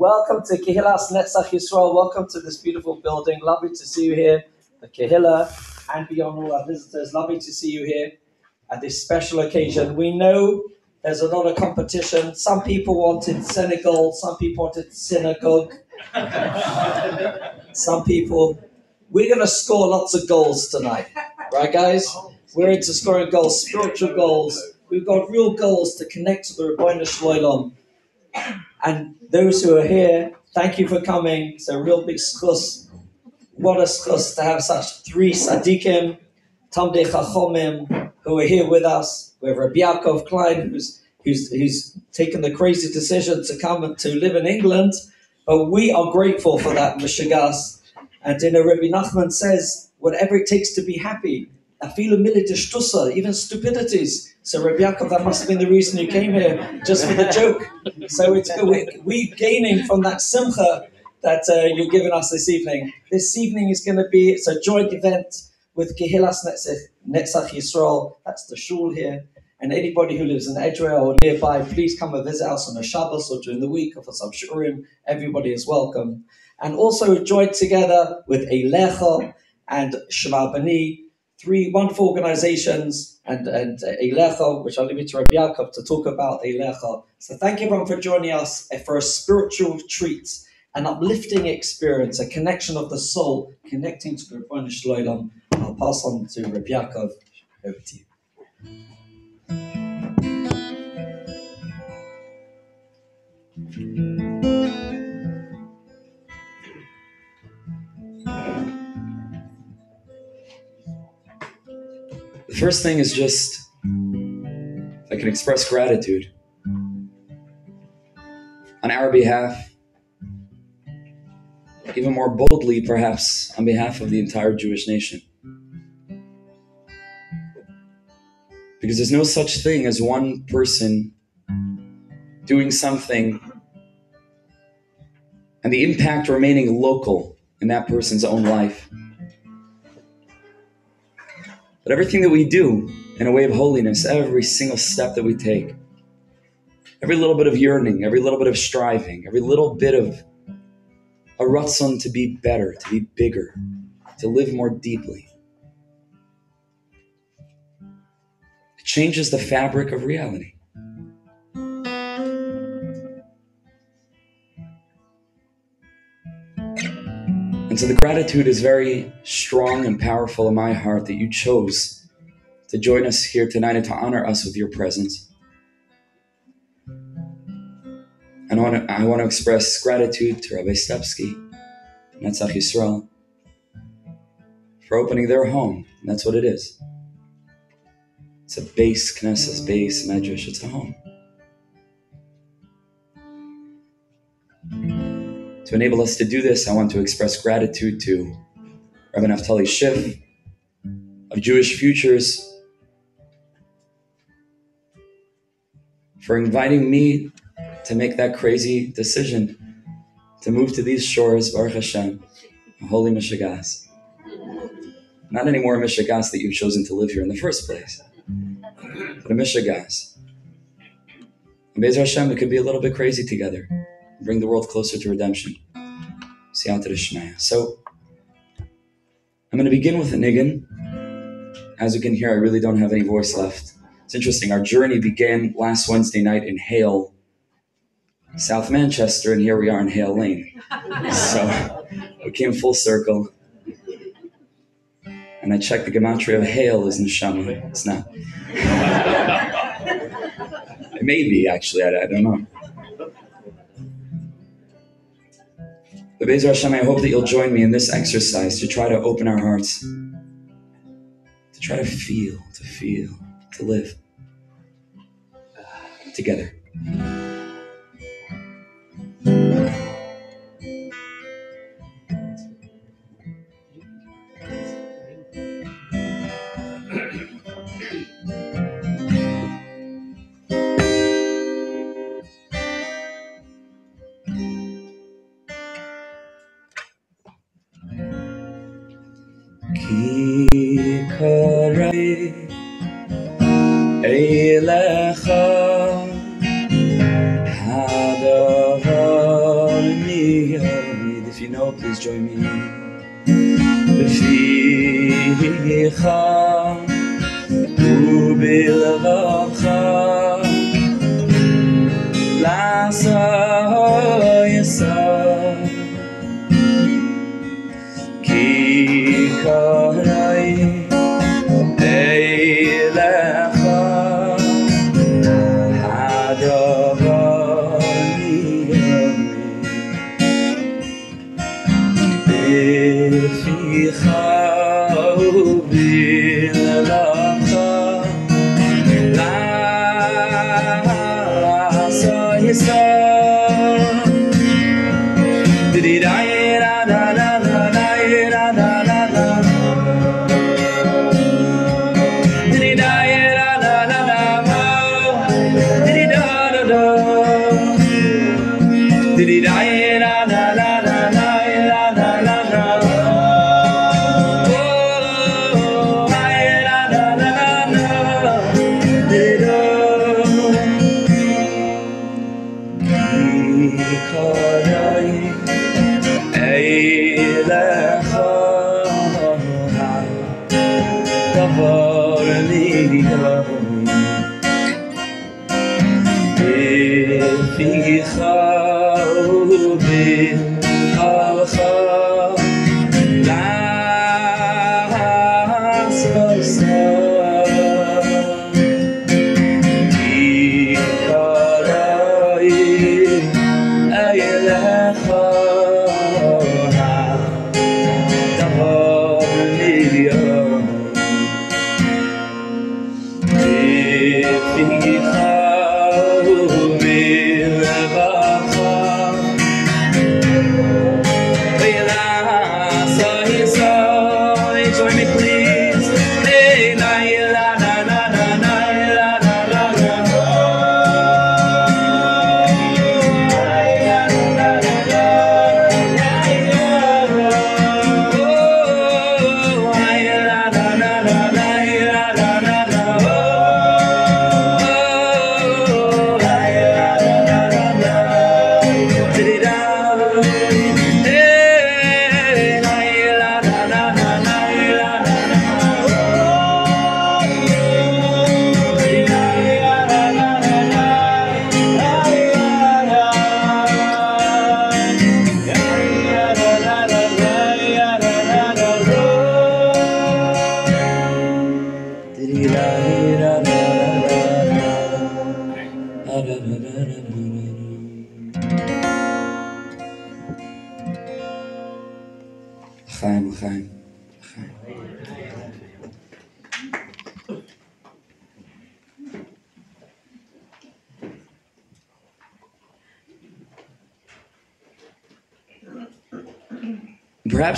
welcome to Kehilas Netzach Yisrael. Welcome to this beautiful building. Lovely to see you here, the Kehillah, and beyond all our visitors. Lovely to see you here at this special occasion. We know there's a lot of competition. Some people wanted Senegal, some people wanted synagogue. some people. We're going to score lots of goals tonight, right, guys? We're into scoring goals, spiritual goals. We've got real goals to connect to the Rebbeinu Shloilom. And those who are here, thank you for coming. It's a real big schus. What a schus to have such three tzaddikim, Tamdei Chachomim, who are here with us. We have Rabbi Yaakov Klein, who's, who's, who's taken the crazy decision to come and to live in England. But we are grateful for that, Meshugas. And you know, Rabbi Nachman says, whatever it takes to be happy, even stupidities. So Rabbi Yaakov, that must have been the reason you came here, just for the joke. So it's we, we gaining from that simcha that uh, you're giving us this evening. This evening is going to be it's a joint event with Kehilas Netzach Yisrael. That's the shul here. And anybody who lives in Edgware or nearby, please come and visit us on a Shabbos or during the week or for some shiurim. Everybody is welcome. And also joined together with Eilecha and Shema Bani, three wonderful organizations and, and Eilecha, which I'll leave it to Rabbi Yaakov to talk about Eilecha. So thank you everyone for joining us eh, for a spiritual treat, an uplifting experience, a connection of the soul, connecting to Rebbeinu Shloim. I'll pass on to Rabbi Yaakov. Over to you. First thing is just I can express gratitude on our behalf, even more boldly, perhaps, on behalf of the entire Jewish nation. Because there's no such thing as one person doing something and the impact remaining local in that person's own life. Everything that we do in a way of holiness, every single step that we take, every little bit of yearning, every little bit of striving, every little bit of a ratzon to be better, to be bigger, to live more deeply, it changes the fabric of reality. And so the gratitude is very strong and powerful in my heart that you chose to join us here tonight and to honor us with your presence. And I want to, I want to express gratitude to Rabbi Stepsky, Netzach Yisrael, for opening their home. And that's what it is. It's a beis Knesses, beis Medrash. It's a home. To enable us to do this, I want to express gratitude to Rabbi Naftali Schiff of Jewish Futures for inviting me to make that crazy decision to move to these shores, Baruch Hashem, holy Mishagas. Not anymore a Mishagas that you've chosen to live here in the first place, but a Mishagas. And Bezer Hashem, it could be a little bit crazy together bring the world closer to redemption. So, I'm going to begin with a niggun. As you can hear, I really don't have any voice left. It's interesting. Our journey began last Wednesday night in Hale, South Manchester, and here we are in Hale Lane. So, we came full circle. And I checked the gematria of Hale is neshama. It's not. Maybe actually. I, I don't know. Bezer Hashem, I hope that you'll join me in this exercise to try to open our hearts, to try to feel, to feel, to live uh, together.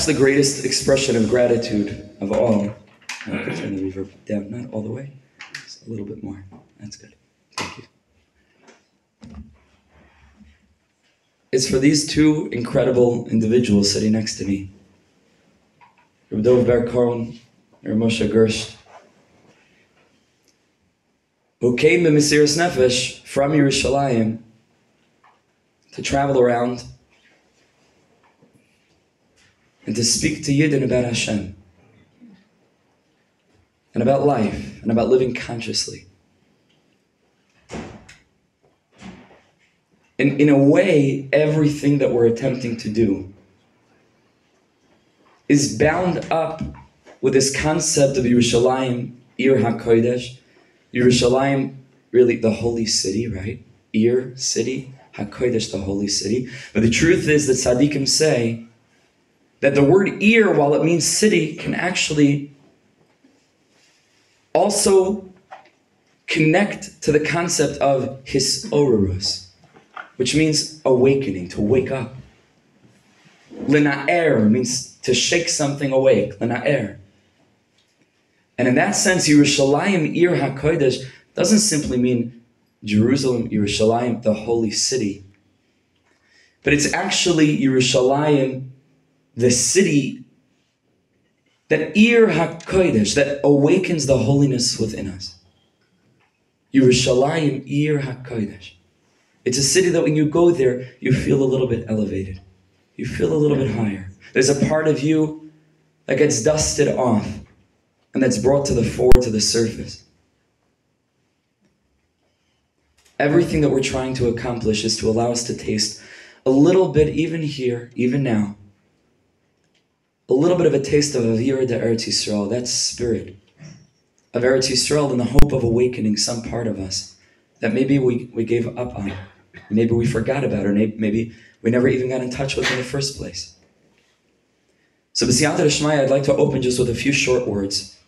Perhaps the greatest expression of gratitude of all. I'll turn the reverb down, not all the way, just a little bit more. That's good. Thank you. It's for these two incredible individuals sitting next to me. Rabbi Dov Ber Cohen and Moshe Gersht, who came to Mesiris Nefesh from Yerushalayim to travel around and to speak to Yidden about Hashem and about life and about living consciously. And in a way, everything that we're attempting to do is bound up with this concept of Yerushalayim, Ir HaKodesh. Yerushalayim, really the holy city, right? Ir, city, HaKodesh, the holy city. But the truth is that Tzaddikim say that the word ear, while it means city, can actually also connect to the concept of his Hisorurus, which means awakening, to wake up. Lina'er means to shake something awake, lina'er. And in that sense, Yerushalayim, Ir HaKodesh, doesn't simply mean Jerusalem, Yerushalayim, the holy city. But it's actually Yerushalayim, the city that Ir HaKodesh, that awakens the holiness within us. Yerushalayim Ir HaKodesh. It's a city that when you go there, you feel a little bit elevated. you feel a little bit higher. There's a part of you that gets dusted off and that's brought to the fore, to the surface. Everything that we're trying to accomplish is to allow us to taste a little bit, even here, even now, a little bit of a taste of Avira de Eretz Yisrael, that spirit of Eretz Yisrael in the hope of awakening some part of us that maybe we, we gave up on, maybe we forgot about, or maybe we never even got in touch with in the first place. So, B'siyata Shmaya, I'd like to open just with a few short words.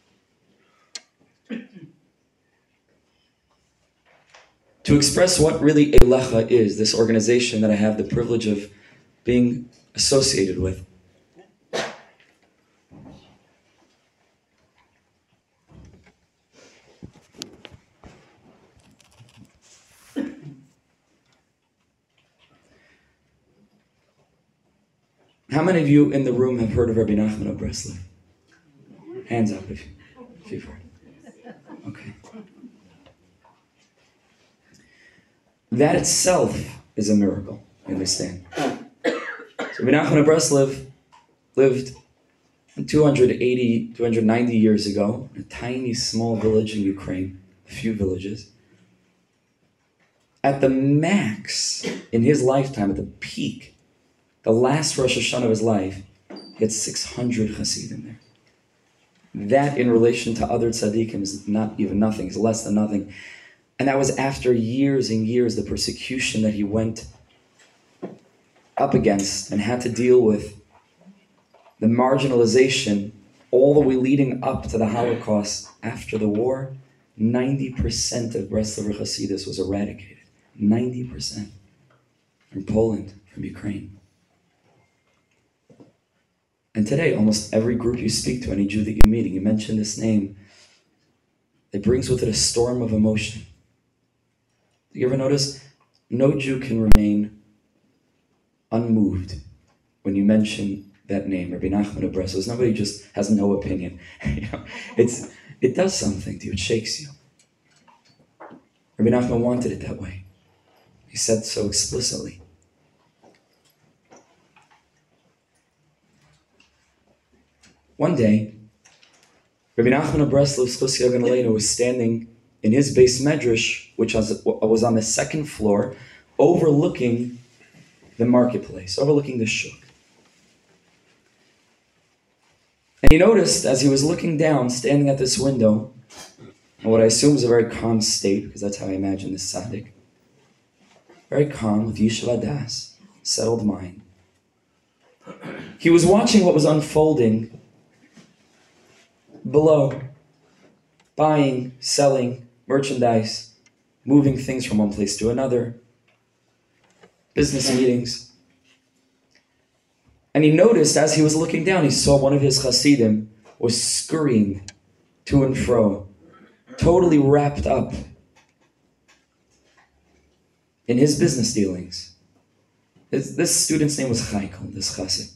to express what really Eilecha is, this organization that I have the privilege of being associated with. How many of you in the room have heard of Rabbi Nachman of Breslov? Hands up if, if you've heard. Okay. That itself is a miracle, you understand? So Rabbi Nachman of Breslov lived 280, 290 years ago in a tiny, small village in Ukraine, a few villages. At the max in his lifetime, at the peak, the last Rosh Hashanah of his life, he had 600 Hasidim there. That, in relation to other tzaddikim, is not even nothing. It's less than nothing. And that was after years and years, the persecution that he went up against and had to deal with, the marginalization, all the way leading up to the Holocaust after the war. 90% of Breslover Hasidus was eradicated. 90% from Poland, from Ukraine. And today, almost every group you speak to, any Jew that you meet, and you mention this name, it brings with it a storm of emotion. You ever notice? No Jew can remain unmoved when you mention that name, Rabbi Nachman of Breslov. Nobody just has no opinion. it's, it does something to you, it shakes you. Rabbi Nachman wanted it that way. He said so explicitly. One day, Rabbi Nachman of Breslov was standing in his beis medrash, which was, was on the second floor, overlooking the marketplace, overlooking the shuk. And he noticed as he was looking down, standing at this window, in what I assume is a very calm state, because that's how I imagine this tzaddik, very calm, with Yishuv Das, settled mind. He was watching what was unfolding below, buying, selling merchandise, moving things from one place to another, business meetings. And he noticed as he was looking down, he saw one of his Hasidim was scurrying to and fro, totally wrapped up in his business dealings. This, this student's name was Chaikel, this Chassid.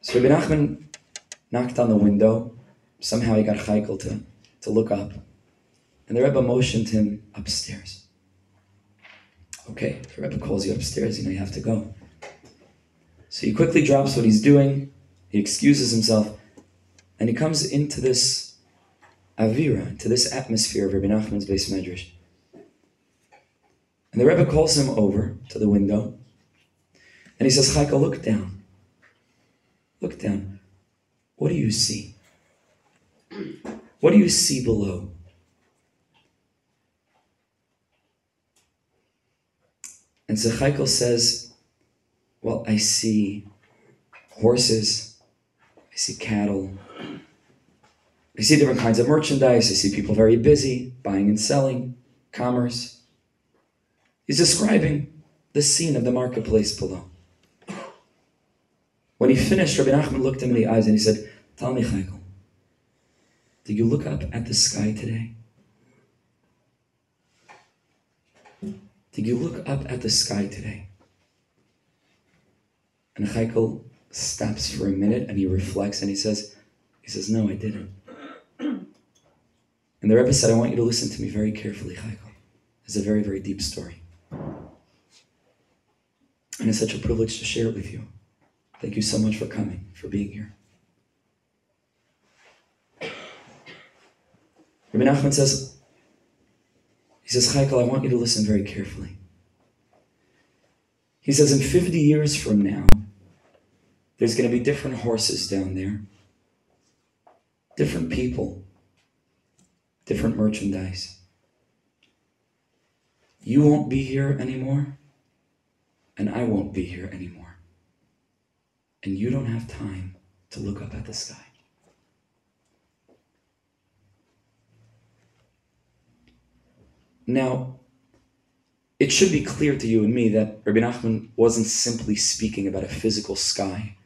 So Rabbi Nachman knocked on the window. Somehow he got Chaikel to, to look up. And the Rebbe motioned him upstairs. Okay, the Rebbe calls you upstairs, you know you have to go. So he quickly drops what he's doing, he excuses himself, and he comes into this avira, to this atmosphere of Rabbi Nachman's beis medrash. And the Rebbe calls him over to the window, and he says, Chaikel, look down. Look down. What do you see? What do you see below? And Zechaikel says, Well, I see horses, I see cattle, I see different kinds of merchandise, I see people very busy, buying and selling, commerce. He's describing the scene of the marketplace below. When he finished, Rabbi Nachman looked him in the eyes and he said, Tell me, Chaikel, did you look up at the sky today? Did you look up at the sky today? And Chaikel stops for a minute and he reflects and he says, he says, no, I didn't. And the Rebbe said, I want you to listen to me very carefully, Chaikel. It's a very, very deep story. And it's such a privilege to share it with you. Thank you so much for coming, for being here. Rabbi Nachman says, he says, Chaikel, I want you to listen very carefully. He says, in 50 years from now, there's going to be different horses down there, different people, different merchandise. You won't be here anymore, and I won't be here anymore. And you don't have time to look up at the sky. Now, it should be clear to you and me that Rabbi Nachman wasn't simply speaking about a physical sky.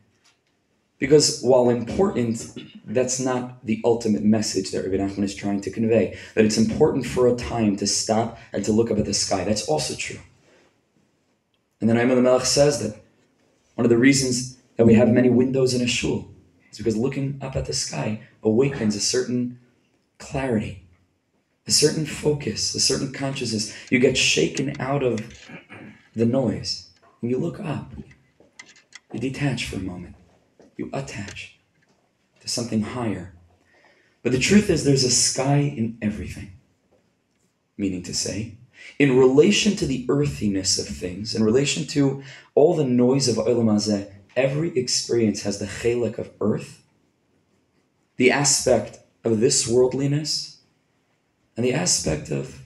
Because while important, that's not the ultimate message that Rabbi Nachman is trying to convey. That it's important for a time to stop and to look up at the sky. That's also true. And then Ayman Melech says that one of the reasons that we have many windows in a shul is because looking up at the sky awakens a certain clarity a certain focus, a certain consciousness. You get shaken out of the noise and you look up. You detach for a moment. You attach to something higher. But the truth is, there's a sky in everything. Meaning to say, in relation to the earthiness of things, in relation to all the noise of Olam Hazeh, every experience has the chelik of earth, the aspect of this worldliness, and the aspect of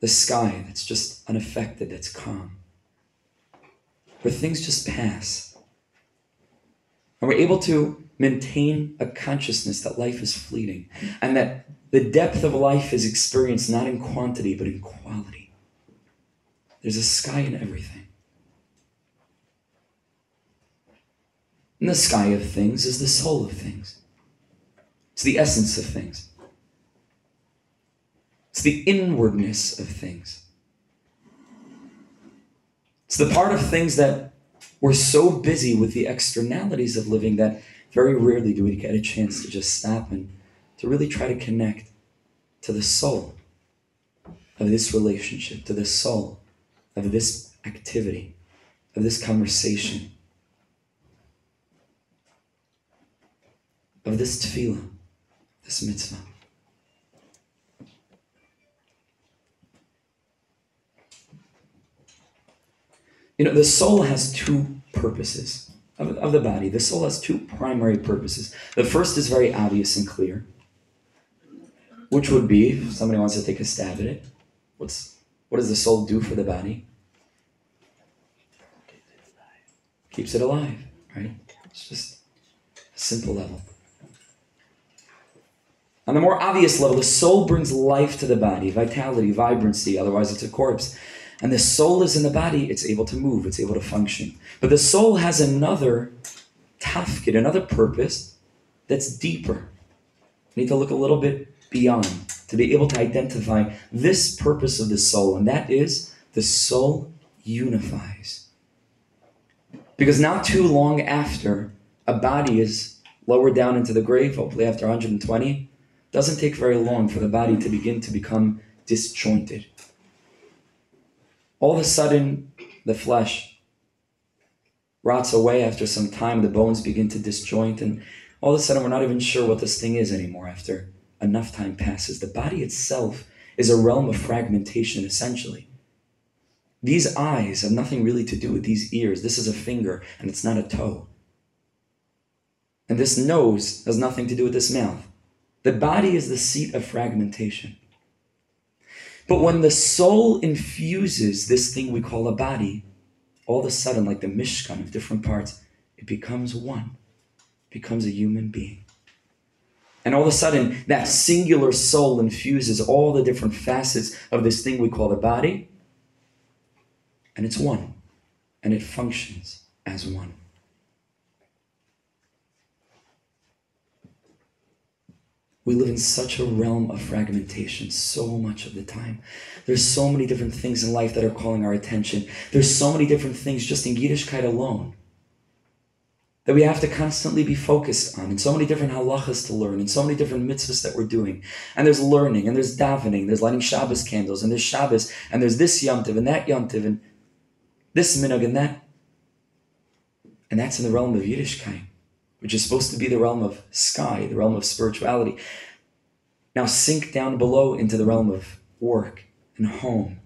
the sky that's just unaffected, that's calm, where things just pass. And we're able to maintain a consciousness that life is fleeting and that the depth of life is experienced not in quantity but in quality. There's a sky in everything. And the sky of things is the soul of things, it's the essence of things. It's the inwardness of things. It's the part of things that we're so busy with the externalities of living that very rarely do we get a chance to just stop and to really try to connect to the soul of this relationship, to the soul of this activity, of this conversation, of this tefillah, this mitzvah. You know, the soul has two purposes of, of the body. The soul has two primary purposes. The first is very obvious and clear, which would be if somebody wants to take a stab at it. What's what does the soul do for the body? Keeps it alive, right? It's just a simple level. On the more obvious level, the soul brings life to the body, vitality, vibrancy, otherwise, it's a corpse. And the soul is in the body, it's able to move, it's able to function. But the soul has another tafkid, another purpose that's deeper. We need to look a little bit beyond to be able to identify this purpose of the soul, and that is the soul unifies. Because not too long after a body is lowered down into the grave, hopefully after 120, doesn't take very long for the body to begin to become disjointed. All of a sudden the flesh rots away after some time. The bones begin to disjoint and all of a sudden we're not even sure what this thing is anymore after enough time passes. The body itself is a realm of fragmentation essentially. These eyes have nothing really to do with these ears. This is a finger and it's not a toe. And this nose has nothing to do with this mouth the body is the seat of fragmentation but when the soul infuses this thing we call a body, all of a sudden, like the mishkan of different parts, it becomes one, becomes a human being. And all of a sudden, that singular soul infuses all the different facets of this thing we call the body, and it's one, and it functions as one. We live in such a realm of fragmentation so much of the time. There's so many different things in life that are calling our attention. There's so many different things just in Yiddishkeit alone that we have to constantly be focused on, and so many different halachas to learn, and so many different mitzvahs that we're doing. And there's learning, and there's davening, there's lighting Shabbos candles, and there's Shabbos, and there's this yomtiv and that yomtiv, and this minhag and that And that's in the realm of Yiddishkeit, which is supposed to be the realm of sky, the realm of spirituality. Now sink down below into the realm of work and home.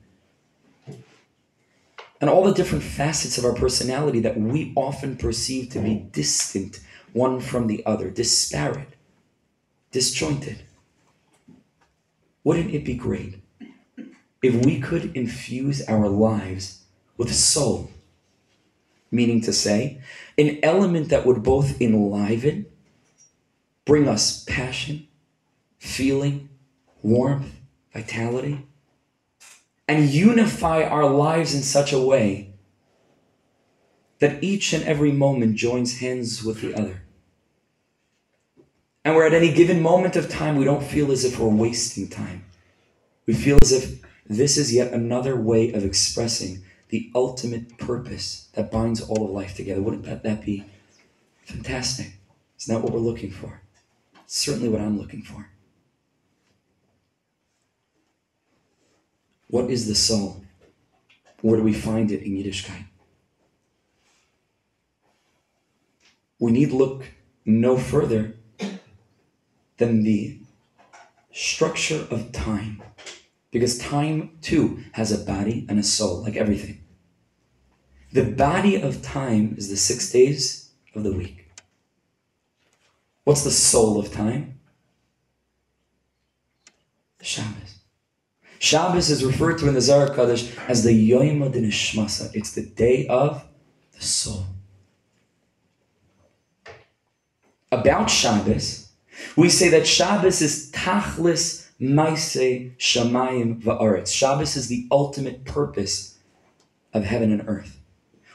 And all the different facets of our personality that we often perceive to be distant one from the other, disparate, disjointed. Wouldn't it be great if we could infuse our lives with a soul? Meaning to say, an element that would both enliven, bring us passion, feeling, warmth, vitality, and unify our lives in such a way that each and every moment joins hands with the other. And where at any given moment of time, we don't feel as if we're wasting time. We feel as if this is yet another way of expressing the ultimate purpose that binds all of life together. Wouldn't that, that be fantastic? Isn't that what we're looking for? It's certainly what I'm looking for. What is the soul? Where do we find it in Yiddishkeit? We need look no further than the structure of time. Because time, too, has a body and a soul, like everything. The body of time is the six days of the week. What's the soul of time? The Shabbos. Shabbos is referred to in the Zohar Kadosh as the Yom Nishmasa. It's the day of the soul. About Shabbos, we say that Shabbos is Tachlis Maise Shamayim Va'aretz. Shabbos is the ultimate purpose of heaven and earth,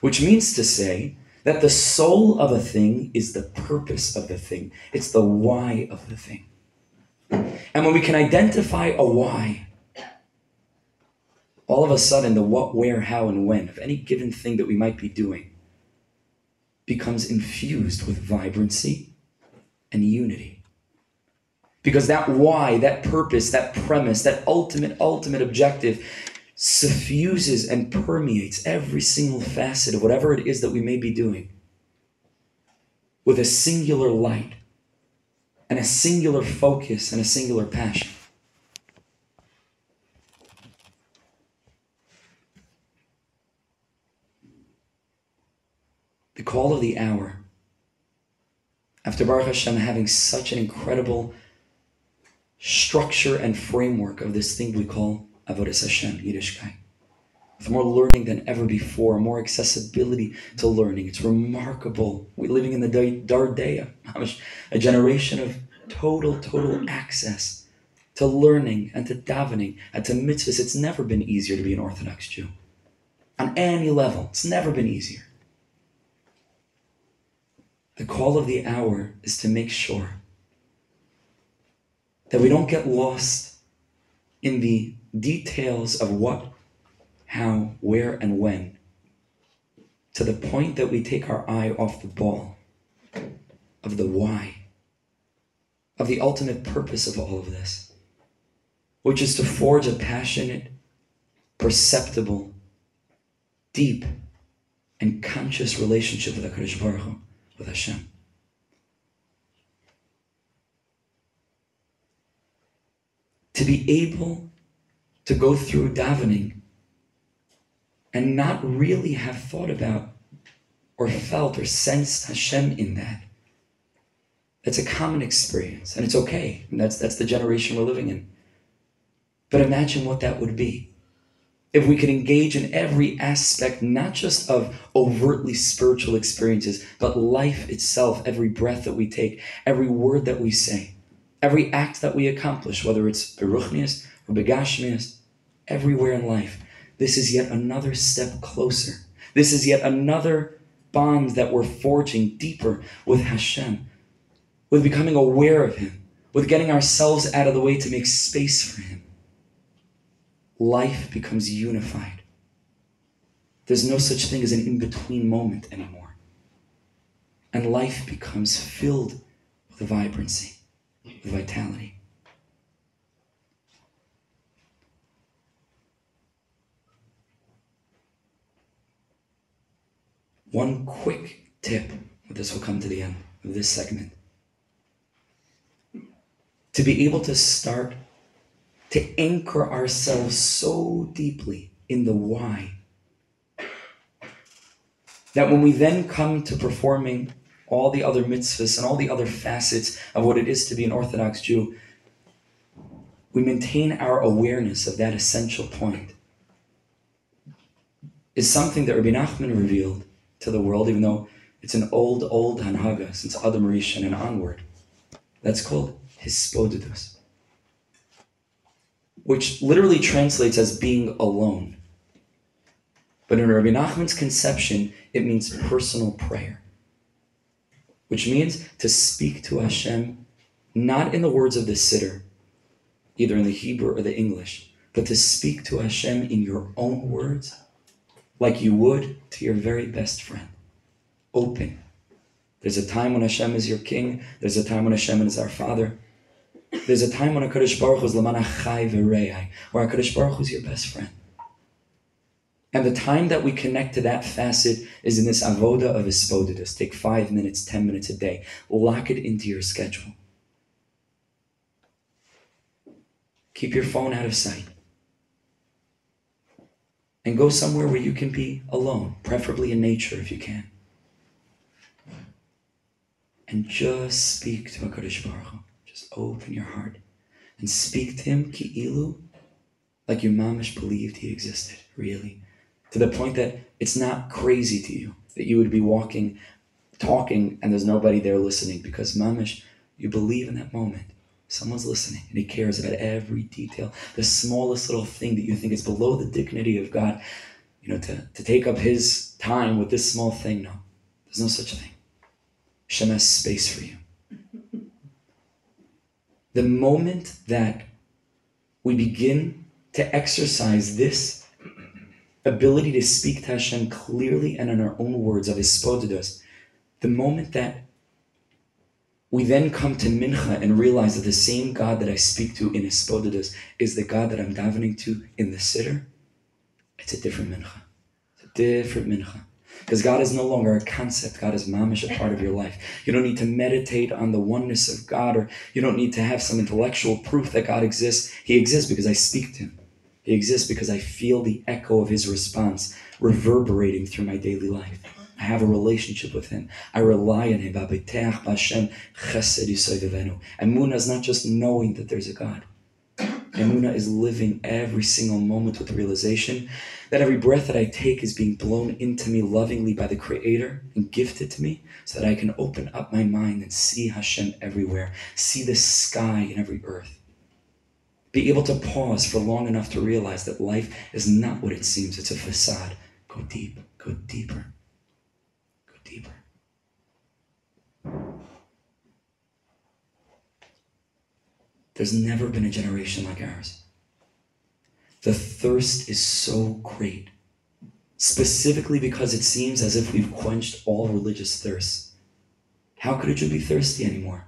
which means to say that the soul of a thing is the purpose of the thing. It's the why of the thing. And when we can identify a why, all of a sudden the what, where, how, and when of any given thing that we might be doing becomes infused with vibrancy and unity. Because that why, that purpose, that premise, that ultimate, ultimate objective suffuses and permeates every single facet of whatever it is that we may be doing with a singular light and a singular focus and a singular passion. The call of the hour, after Baruch Hashem having such an incredible structure and framework of this thing we call Avodah Hashem, Yiddishkeit. With more learning than ever before, more accessibility to learning. It's remarkable. We're living in the Dor De'ah, a generation of total, total access to learning and to davening and to mitzvahs. It's never been easier to be an Orthodox Jew. On any level, it's never been easier. The call of the hour is to make sure that we don't get lost in the details of what, how, where, and when, to the point that we take our eye off the ball of the why, of the ultimate purpose of all of this, which is to forge a passionate, perceptible, deep, and conscious relationship with HaKadosh Baruch Hu, with Hashem. to be able to go through davening and not really have thought about or felt or sensed Hashem in that. That's a common experience, and it's okay. And that's that's the generation we're living in. But imagine what that would be if we could engage in every aspect, not just of overtly spiritual experiences, but life itself, every breath that we take, every word that we say every act that we accomplish, whether it's beruchnias or begashmias, everywhere in life, this is yet another step closer. This is yet another bond that we're forging deeper with Hashem, with becoming aware of Him, with getting ourselves out of the way to make space for Him. Life becomes unified. There's no such thing as an in between moment anymore. And life becomes filled with vibrancy with vitality. One quick tip. But this will come to the end of this segment. To be able to start to anchor ourselves so deeply in the why that when we then come to performing all the other mitzvahs and all the other facets of what it is to be an Orthodox Jew, we maintain our awareness of that essential point. Is something that Rabbi Nachman revealed to the world, even though it's an old, old Hanhaga since Adam Rishon and onward. That's called Hisbodedus, which literally translates as being alone. But in Rabbi Nachman's conception, it means personal prayer, which means to speak to Hashem not in the words of the siddur, either in the Hebrew or the English, but to speak to Hashem in your own words, like you would to your very best friend. Open. There's a time when Hashem is your king, there's a time when Hashem is our father. There's a time when HaKadosh Baruch Hu is Lamana Chai where HaKadosh Baruch Hu is your best friend. And the time that we connect to that facet is in this avoda of hisbodedus. Take five minutes, ten minutes a day. Lock it into your schedule. Keep your phone out of sight. And go somewhere where you can be alone, preferably in nature if you can. And just speak to HaKadosh Baruch Hu. Just open your heart and speak to him, ki'ilu, like your mamish believed he existed, really to the point that it's not crazy to you that you would be walking, talking, and there's nobody there listening because, mamish, you believe in that moment. Someone's listening and he cares about every detail, the smallest little thing that you think is below the dignity of God. You know, to, to take up his time with this small thing. No, there's no such thing. Shem has space for you. The moment that we begin to exercise this ability to speak to Hashem clearly and in our own words of Hisbodedus, the moment that we then come to Mincha and realize that the same God that I speak to in Hisbodedus is the God that I'm davening to in the Siddur, it's a different Mincha. It's a different Mincha. Because God is no longer a concept, God is mamish, a part of your life. You don't need to meditate on the oneness of God, or you don't need to have some intellectual proof that God exists. He exists because I speak to Him. He exists because I feel the echo of his response reverberating through my daily life. I have a relationship with him. I rely on him. Emuna is not just knowing that there's a God. Emuna is living every single moment with the realization that every breath that I take is being blown into me lovingly by the Creator and gifted to me so that I can open up my mind and see Hashem everywhere, see the sky in every earth. Be able to pause for long enough to realize that life is not what it seems, it's a facade. Go deep, go deeper, go deeper. There's never been a generation like ours. The thirst is so great, specifically because it seems as if we've quenched all religious thirsts. How could a Jew be thirsty anymore?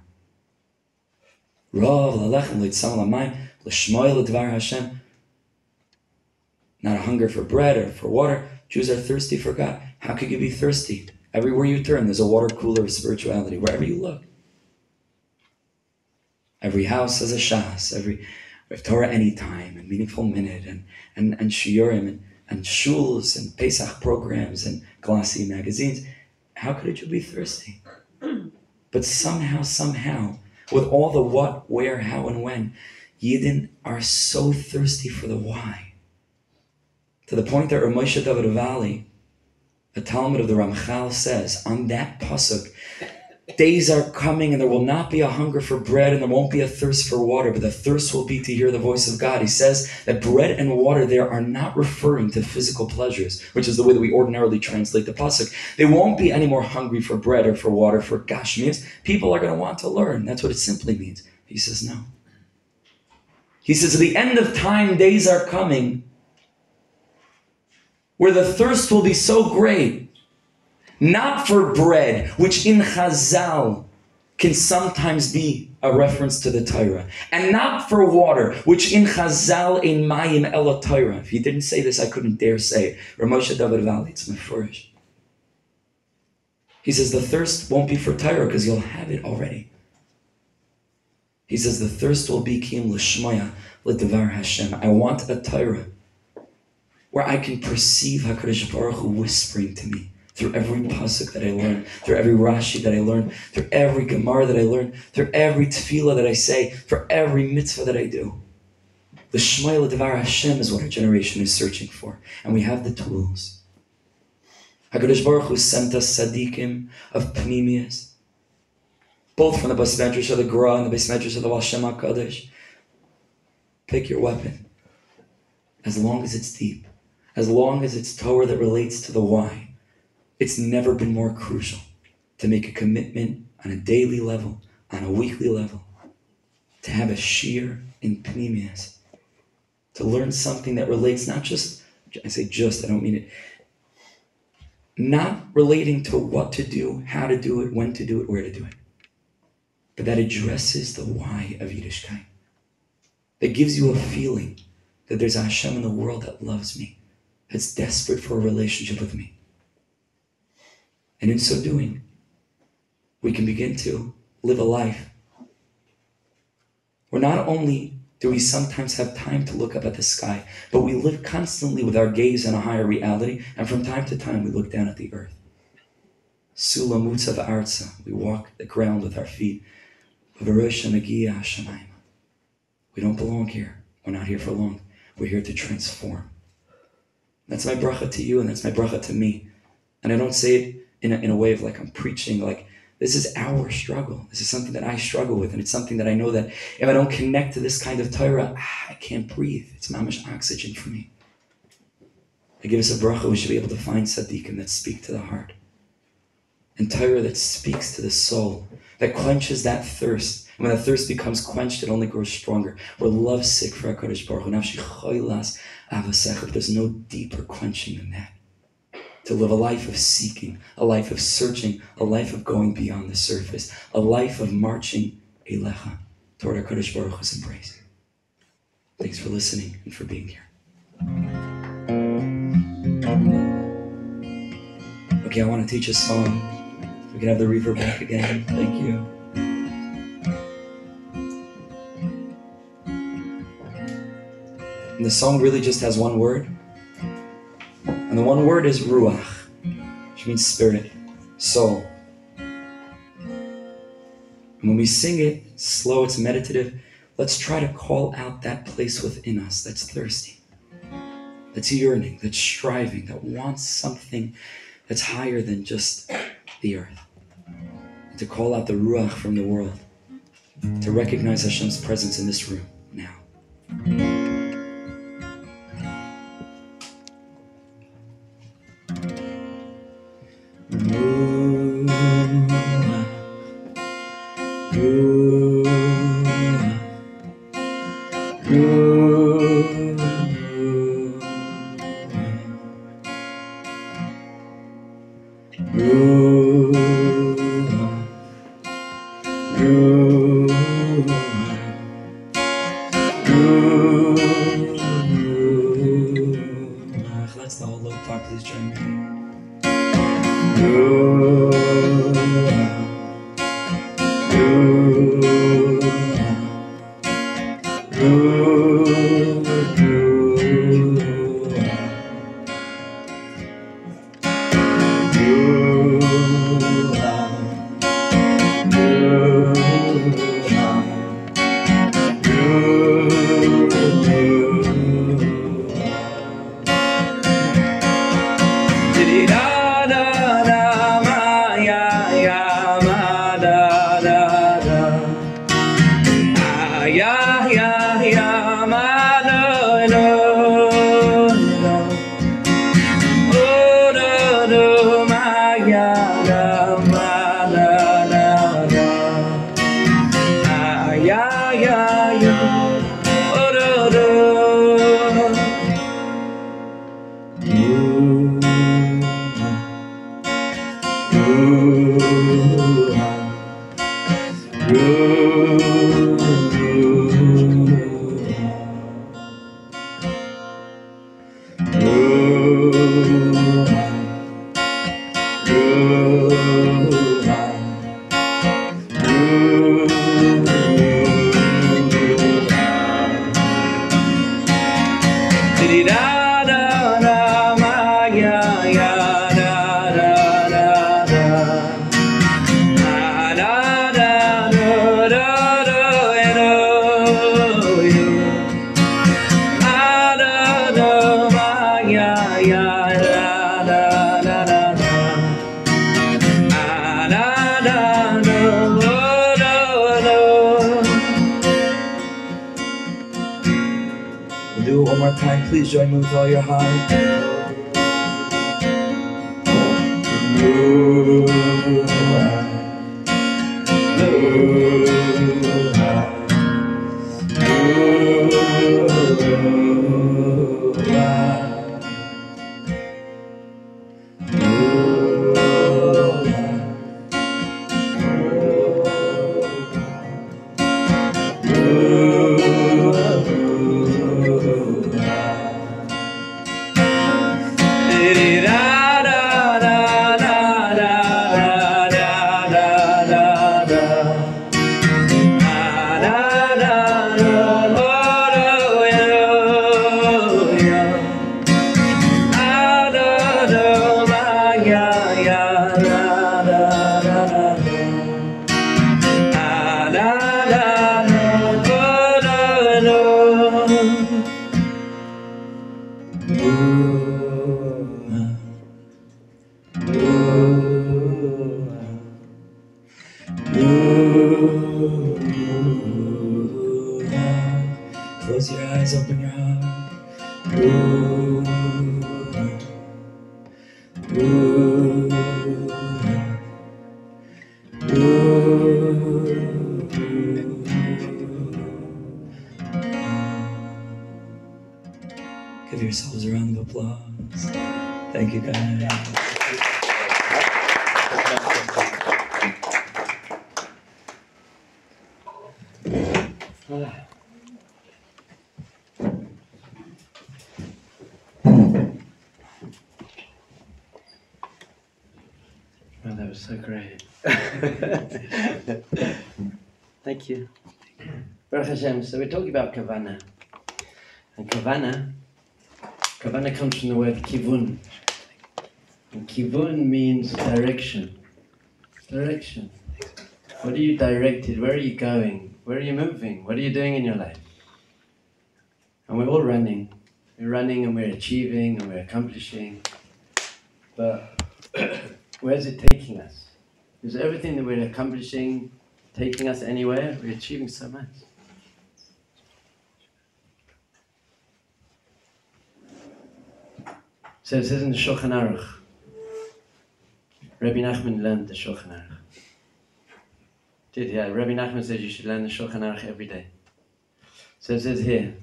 Not a hunger for bread or for water. Jews are thirsty for God. How could you be thirsty? Everywhere you turn, there's a water cooler of spirituality, wherever you look. Every house has a shas, every we have Torah anytime and meaningful minute and and, and shiurim and, and shuls and Pesach programs and glossy magazines. How could you be thirsty? But somehow, somehow, with all the what, where, how, and when, Yidden are so thirsty for the why. To the point that Ramosha David Valle, the talmid of the Ramchal says, on that pasuk, days are coming and there will not be a hunger for bread and there won't be a thirst for water, but the thirst will be to hear the voice of God. He says that bread and water there are not referring to physical pleasures, which is the way that we ordinarily translate the pasuk. They won't be any more hungry for bread or for water, for gashmias. People are going to want to learn. That's what it simply means. He says, no. He says, At the end of time, days are coming where the thirst will be so great, not for bread, which in Chazal can sometimes be a reference to the Torah, and not for water, which in Chazal in Mayim Ela Torah. If he didn't say this, I couldn't dare say it. Ramosha David Valle, it's my first. He says the thirst won't be for Torah because you'll have it already. He says the thirst will be kim l'shmaya l'devar Hashem. I want a Torah where I can perceive Hakadosh Baruch Hu whispering to me through every pasuk that I learn, through every Rashi that I learn, through every Gemara that I learn, through every tefillah that I say, for every mitzvah that I do. The Shmuel Devar Hashem is what our generation is searching for, and we have the tools. Hakadosh Baruch Hu sent us tzaddikim of Pnimius, both from the beis Medrash of the Gra and the beis Medrash of the Baal Shem HaKadosh. Pick your weapon, as long as it's deep, as long as it's Torah that relates to the why. It's never been more crucial to make a commitment on a daily level, on a weekly level, to have a shiur in Pnimius to learn something that relates not just, I say just, I don't mean it, not relating to what to do, how to do it, when to do it, where to do it, but that addresses the why of Yiddishkeit. That gives you a feeling that there's a Hashem in the world that loves me, that's desperate for a relationship with me. And in so doing, we can begin to live a life where not only do we sometimes have time to look up at the sky, but we live constantly with our gaze on a higher reality, and from time to time we look down at the earth. Sulamutza arza, we walk the ground with our feet. We don't belong here. We're not here for long. We're here to transform. That's my bracha to you, and that's my bracha to me. And I don't say it in a, in a way of like I'm preaching, like this is our struggle. This is something that I struggle with, and it's something that I know that if I don't connect to this kind of Torah, ah, I can't breathe. It's mamish oxygen for me. I give us a bracha, we should be able to find tzaddikim that speak to the heart. And Torah that speaks to the soul, that quenches that thirst. And when that thirst becomes quenched, it only grows stronger. We're lovesick for HaKadosh Baruch Hu. There's no deeper quenching than that to live a life of seeking, a life of searching, a life of going beyond the surface, a life of marching Eilecha toward HaKadosh Baruch Hu's embrace. Thanks for listening and for being here. Okay, I want to teach a song. We can have the reverb back again. Thank you. And the song really just has one word. And the one word is ruach, which means spirit, soul. And when we sing it slow, it's meditative, let's try to call out that place within us that's thirsty, that's yearning, that's striving, that wants something that's higher than just the earth. And to call out the ruach from the world, to recognize Hashem's presence in this room now. Oh, that was so great. Thank you. Baruch Hashem. So we're talking about kavana. And kavana, kavana comes from the word kivun. And kivun means direction. Direction. What are you directed? Where are you going? Where are you moving? What are you doing in your life? And we're all running. We're running and we're achieving and we're accomplishing. But where's it taking us? Is everything that we're accomplishing taking us anywhere? We're achieving so much. So it says in the Shulchan Aruch, Rabbi Nachman learned the Shulchan Aruch. Did yeah? Rabbi Nachman says you should learn the Shulchan Aruch every day. So it says here,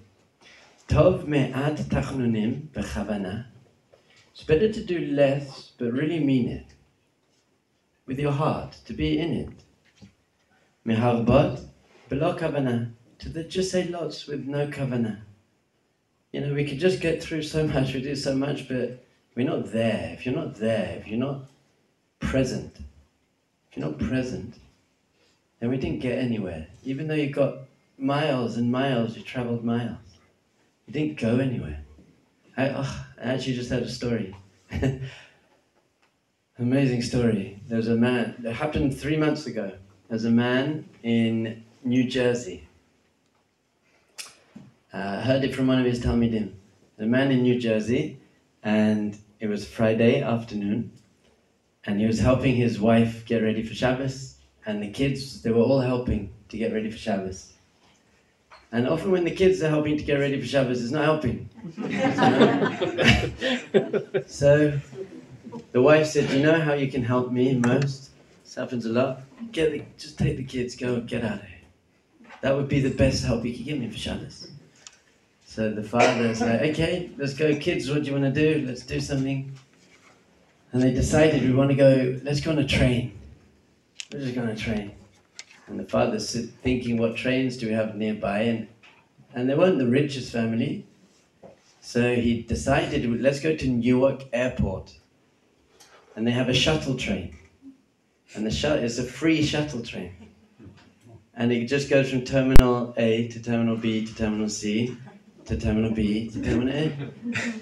Tov me'ad tachnunim b'chavana. It's better to do less, but really mean it with your heart, to be in it. Meharbot, below kavana, to the, just say lots with no kavana. You know, we could just get through so much, we do so much, but we're not there. If you're not there, if you're not present, if you're not present, then we didn't get anywhere. Even though you got miles and miles, you traveled miles, you didn't go anywhere. I, oh, I actually just had a story. Amazing story. There was a man, it happened three months ago. There's a man in New Jersey. Uh, I heard it from one of his Talmidim. The man in New Jersey, and it was Friday afternoon, and he was helping his wife get ready for Shabbos, and the kids, they were all helping to get ready for Shabbos. And often when the kids are helping to get ready for Shabbos, it's not helping. so the wife said, "You know how you can help me most? This happens a lot. Get the, just take the kids, go get out of here. That would be the best help you could give me for Shabbos." So the father's like, "Okay, let's go, kids. What do you want to do? Let's do something." And they decided we want to go. Let's go on a train. We're just going to train. And the father's sit- thinking, "What trains do we have nearby?" And and they weren't the richest family. So he decided, let's go to Newark Airport. And they have a shuttle train. And the shuttle is a free shuttle train. And it just goes from terminal A to terminal B to terminal C to terminal B to terminal A.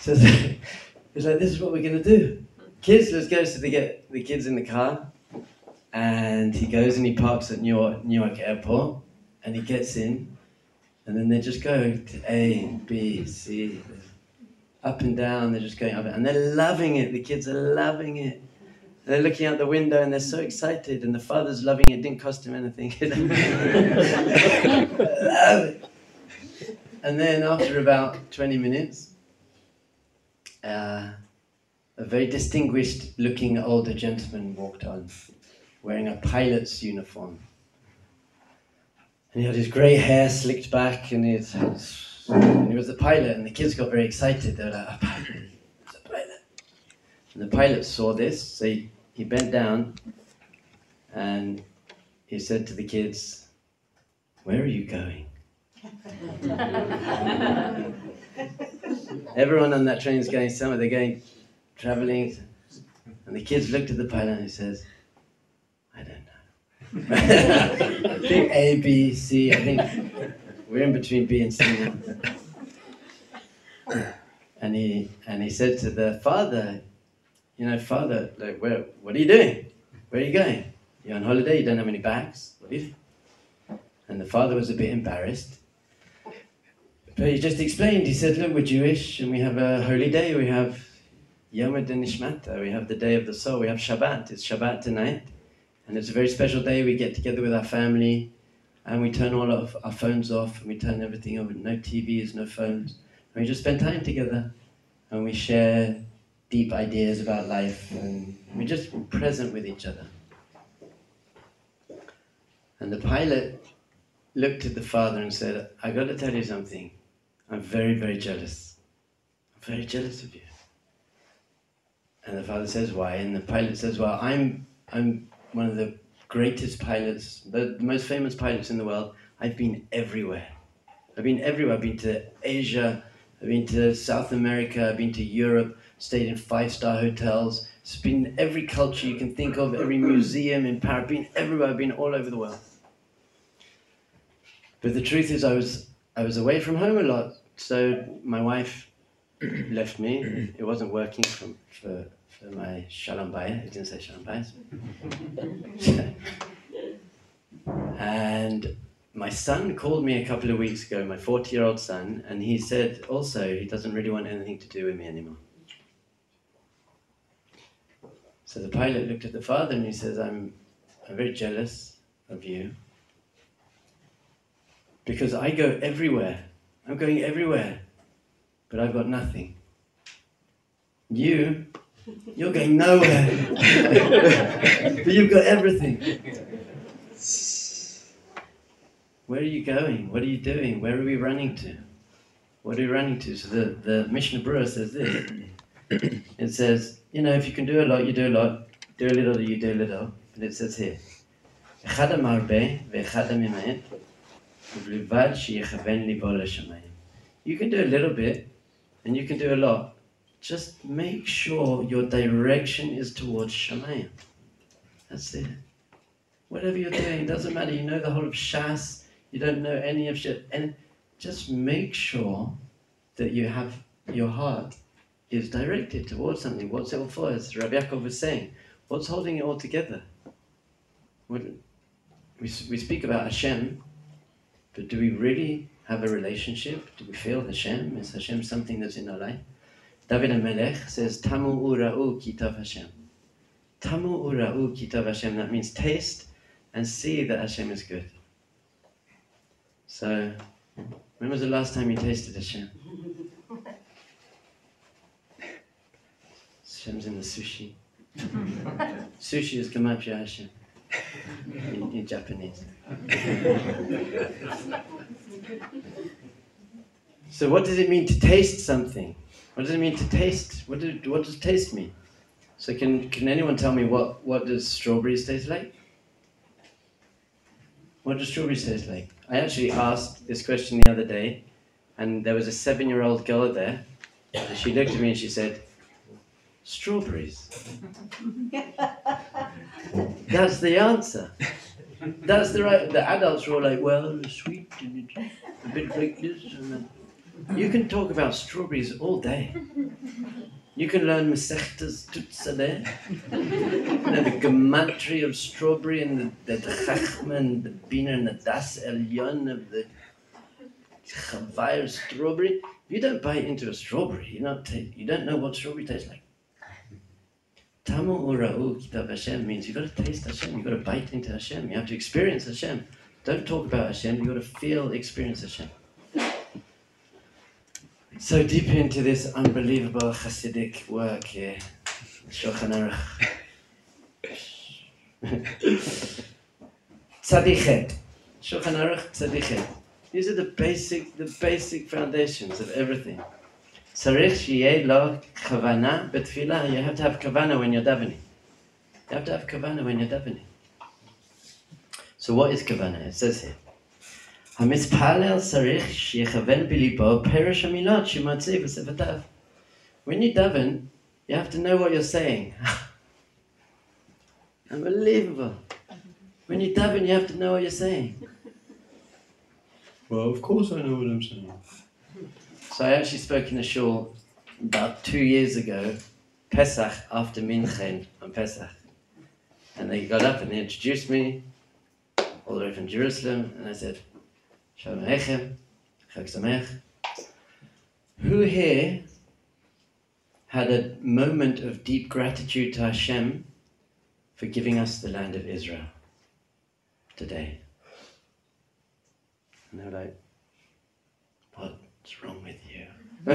So He's like, this is what we're gonna do. Kids, let's go. So they get the kids in the car, and he goes and he parks at Newark, Newark Airport, and he gets in, and then they just go to A, B, C, up and down. They're just going up, and they're loving it. The kids are loving it. They're looking out the window and they're so excited, and the father's loving it. it Didn't cost him anything. And then after about 20 minutes, uh, a very distinguished looking older gentleman walked on, wearing a pilot's uniform. And he had his grey hair slicked back, and, his, and he was the pilot, and the kids got very excited. They were like, a pilot, it's a pilot. And the pilot saw this, so he, he bent down and he said to the kids, Where are you going? Everyone on that train is going somewhere. They're going traveling. And the kids looked at the pilot and he says. I think A, B, C. I think we're in between B and C. And he and he said to the father, you know, father, like, where, what are you doing? Where are you going? You're on holiday. You don't have any bags. What you? And the father was a bit embarrassed. But he just explained. He said, "Look, we're Jewish, and we have a holy day. We have Yom Nishmata. We have the day of the soul. We have Shabbat. It's Shabbat tonight, and it's a very special day. We get together with our family, and we turn all of our phones off, and we turn everything off. No TVs, no phones. And we just spend time together, and we share deep ideas about life, and we're just present with each other." And the pilot looked at the father and said, I got to tell you something. I'm very, very jealous. I'm very jealous of you. And the father says, Why? And the pilot says, Well, I'm, I'm one of the greatest pilots, the, most famous pilots in the world. I've been everywhere. I've been everywhere. I've been to Asia, I've been to South America, I've been to Europe, stayed in five star hotels, it's been every culture you can think of, every museum in Paris, been everywhere, I've been all over the world. But the truth is, I was I was away from home a lot, so my wife left me. It wasn't working from, for my shalom bayit. It didn't say shalom bayit. and my son called me a couple of weeks ago, my 40 year old son, and he said also he doesn't really want anything to do with me anymore. So the pilot looked at the father and he says, I'm, I'm very jealous of you because I go everywhere. I'm going everywhere, but I've got nothing. You, you're going nowhere. but you've got everything. Where are you going? What are you doing? Where are we running to? What are we running to? So the, the Mishnah Berurah says this. It says, you know, if you can do a lot, you do a lot. Do a little, you do a little. And it says here, You can do a little bit, and you can do a lot. Just make sure your direction is towards Shamayim. That's it. Whatever you're doing, doesn't matter. You know the whole of Shas, you don't know any of Shas. And just make sure that you have your heart is directed towards something. What's it all for? As Rabbi Yaakov was saying, what's holding it all together? What, we, we speak about Hashem, but do we really have a relationship? Do we feel Hashem? Is Hashem something that's in our life? David HaMelech says, Tamu ura'u kitav Hashem. Tamu ura'u kitav Hashem. That means taste and see that Hashem is good. So, when was the last time you tasted Hashem? Hashem's in the sushi. sushi is Kamapia Hashem in, in Japanese. so, what does it mean to taste something? What does it mean to taste? What, do, what does taste mean? So, can, can anyone tell me what, what does strawberries taste like? What does strawberries taste like? I actually asked this question the other day, and there was a seven year old girl there. She looked at me and she said, Strawberries. That's the answer. That's the right. The adults were all like, well, it's sweet and it's a bit like this and that. You can talk about strawberries all day. You can learn Masechtas Tutzaleh, you know, the gematria of strawberry and the, the, the chachma and the bina and the das elyon of the chavai strawberry. If you don't bite into a strawberry, you ta- you don't know what strawberry tastes like. Tamu ura'u kitab Hashem means you've got to taste Hashem, you've got to bite into Hashem, you have to experience Hashem. Don't talk about Hashem, you've got to feel, experience Hashem. So deep into this unbelievable Hasidic work here, Shulchan Aruch. Tzadichet. Shulchan Aruch Tzadichet. These are the basic, the basic foundations of everything. Tzarich sheyeh lo kavana betfilah. You have to have kavana when you're davening. You have to have kavana when you're davening. So what is kavana? It says here. המתפלל צריך שיכוון בליבו המילות שמוציא When you daven, you have to know what you're saying. Unbelievable. When you daven, you have to know what you're saying. Well, of course I know what I'm saying. So I actually spoke in a shul about two years ago, Pesach after Mincha on Pesach. And they got up and they introduced me all the way from Jerusalem, and I said, Shalom Aleichem, Chag Sameach. Who here had a moment of deep gratitude to Hashem for giving us the land of Israel today? And they're like, what's wrong with you?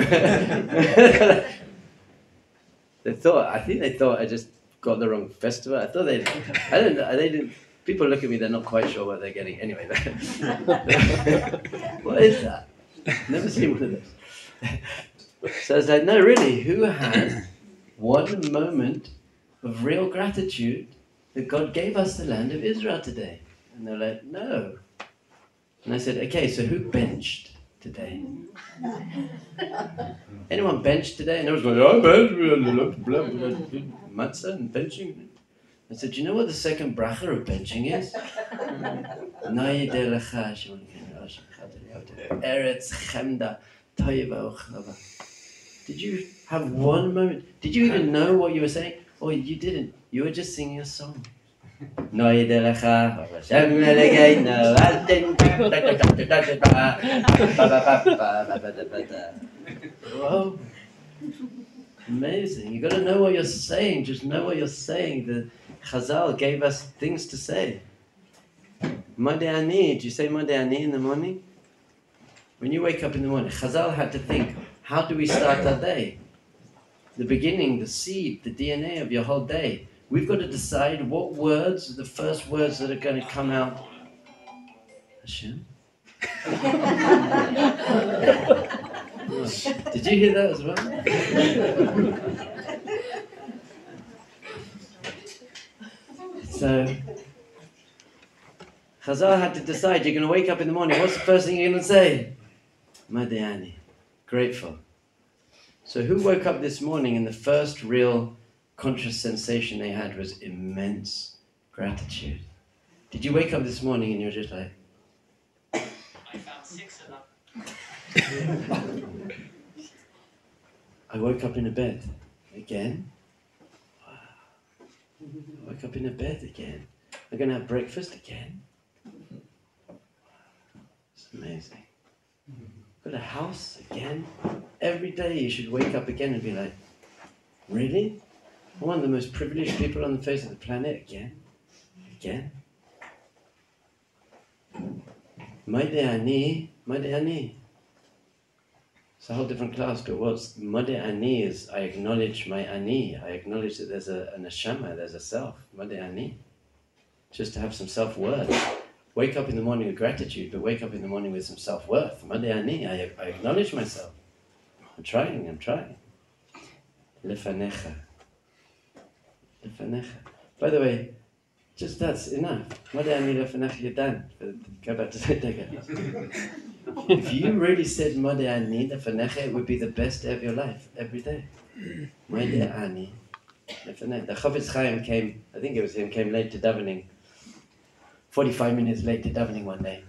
they thought, I think they thought I just got the wrong festival. I thought they, I don't know, they didn't, people look at me, they're not quite sure what they're getting. Anyway, what is that? Never seen one of those. So I was like, no, really, who had one moment of real gratitude that God gave us the land of Israel today? And they're like, no. And I said, okay, so who benched today? Anyone benched today? And everyone's going, oh, bench, blah, blah, blah, matzah and benching. I said, do you know what the second bracha of benching is? Eretz chemda toiva. Did you have one moment? Did you even know what you were saying? Or you didn't? You were just singing a song. Nodeh lecha, Hashem elokeinu, al tin- Whoa. Amazing. You've got to know what you're saying. Just know what you're saying. The Chazal gave us things to say. Mode Ani, do you say Mode Ani in the morning? When you wake up in the morning, Chazal had to think, how do we start our day? The beginning, the seed, the DNA of your whole day. We've got to decide what words are the first words that are going to come out. Hashem? Did you hear that as well? so, Chazal had to decide you're going to wake up in the morning, what's the first thing you're going to say? Mode Ani, grateful. So, who woke up this morning and the first real conscious sensation they had was immense gratitude? Did you wake up this morning and you're just like, I found six of them. I woke up in a bed again. I woke up in a bed again. I'm going to have breakfast again. It's amazing. Got a house again. Every day you should wake up again and be like, really? I'm one of the most privileged people on the face of the planet again? Again? Made ani, made ani. It's a whole different class, but what's Made Ani is I acknowledge my Ani. I acknowledge that there's a, a neshama, there's a self. Made Ani. Just to have some self worth. Wake up in the morning with gratitude, but wake up in the morning with some self worth. Made Ani. I, I acknowledge myself. I'm trying, I'm trying. Lefanecha. Lefanecha. By the way, just that's enough. Made Ani lefanecha, you're done. Go back to the if you really said Mode Ani Lefanecha, it would be the best day of your life, every day. Mode Ani. The Chofetz Chaim came, I think it was him, came late to davening. 45 minutes late to davening one day.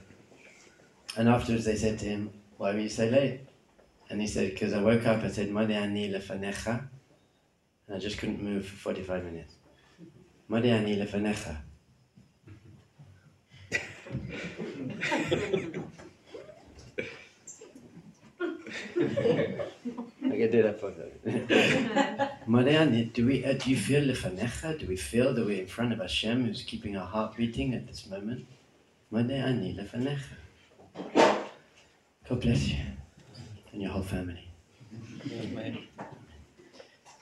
And afterwards they said to him, why were you so late? And he said, because I woke up, I said, Mode Ani Lefanecha, And I just couldn't move for 45 minutes. Modi ani lefanecha. I can do that for. Modi ani, do we? Uh, do you feel lefanecha? Do we feel that we're in front of Hashem, who's keeping our heart beating at this moment? Modi ani lefanecha. God bless you and your whole family.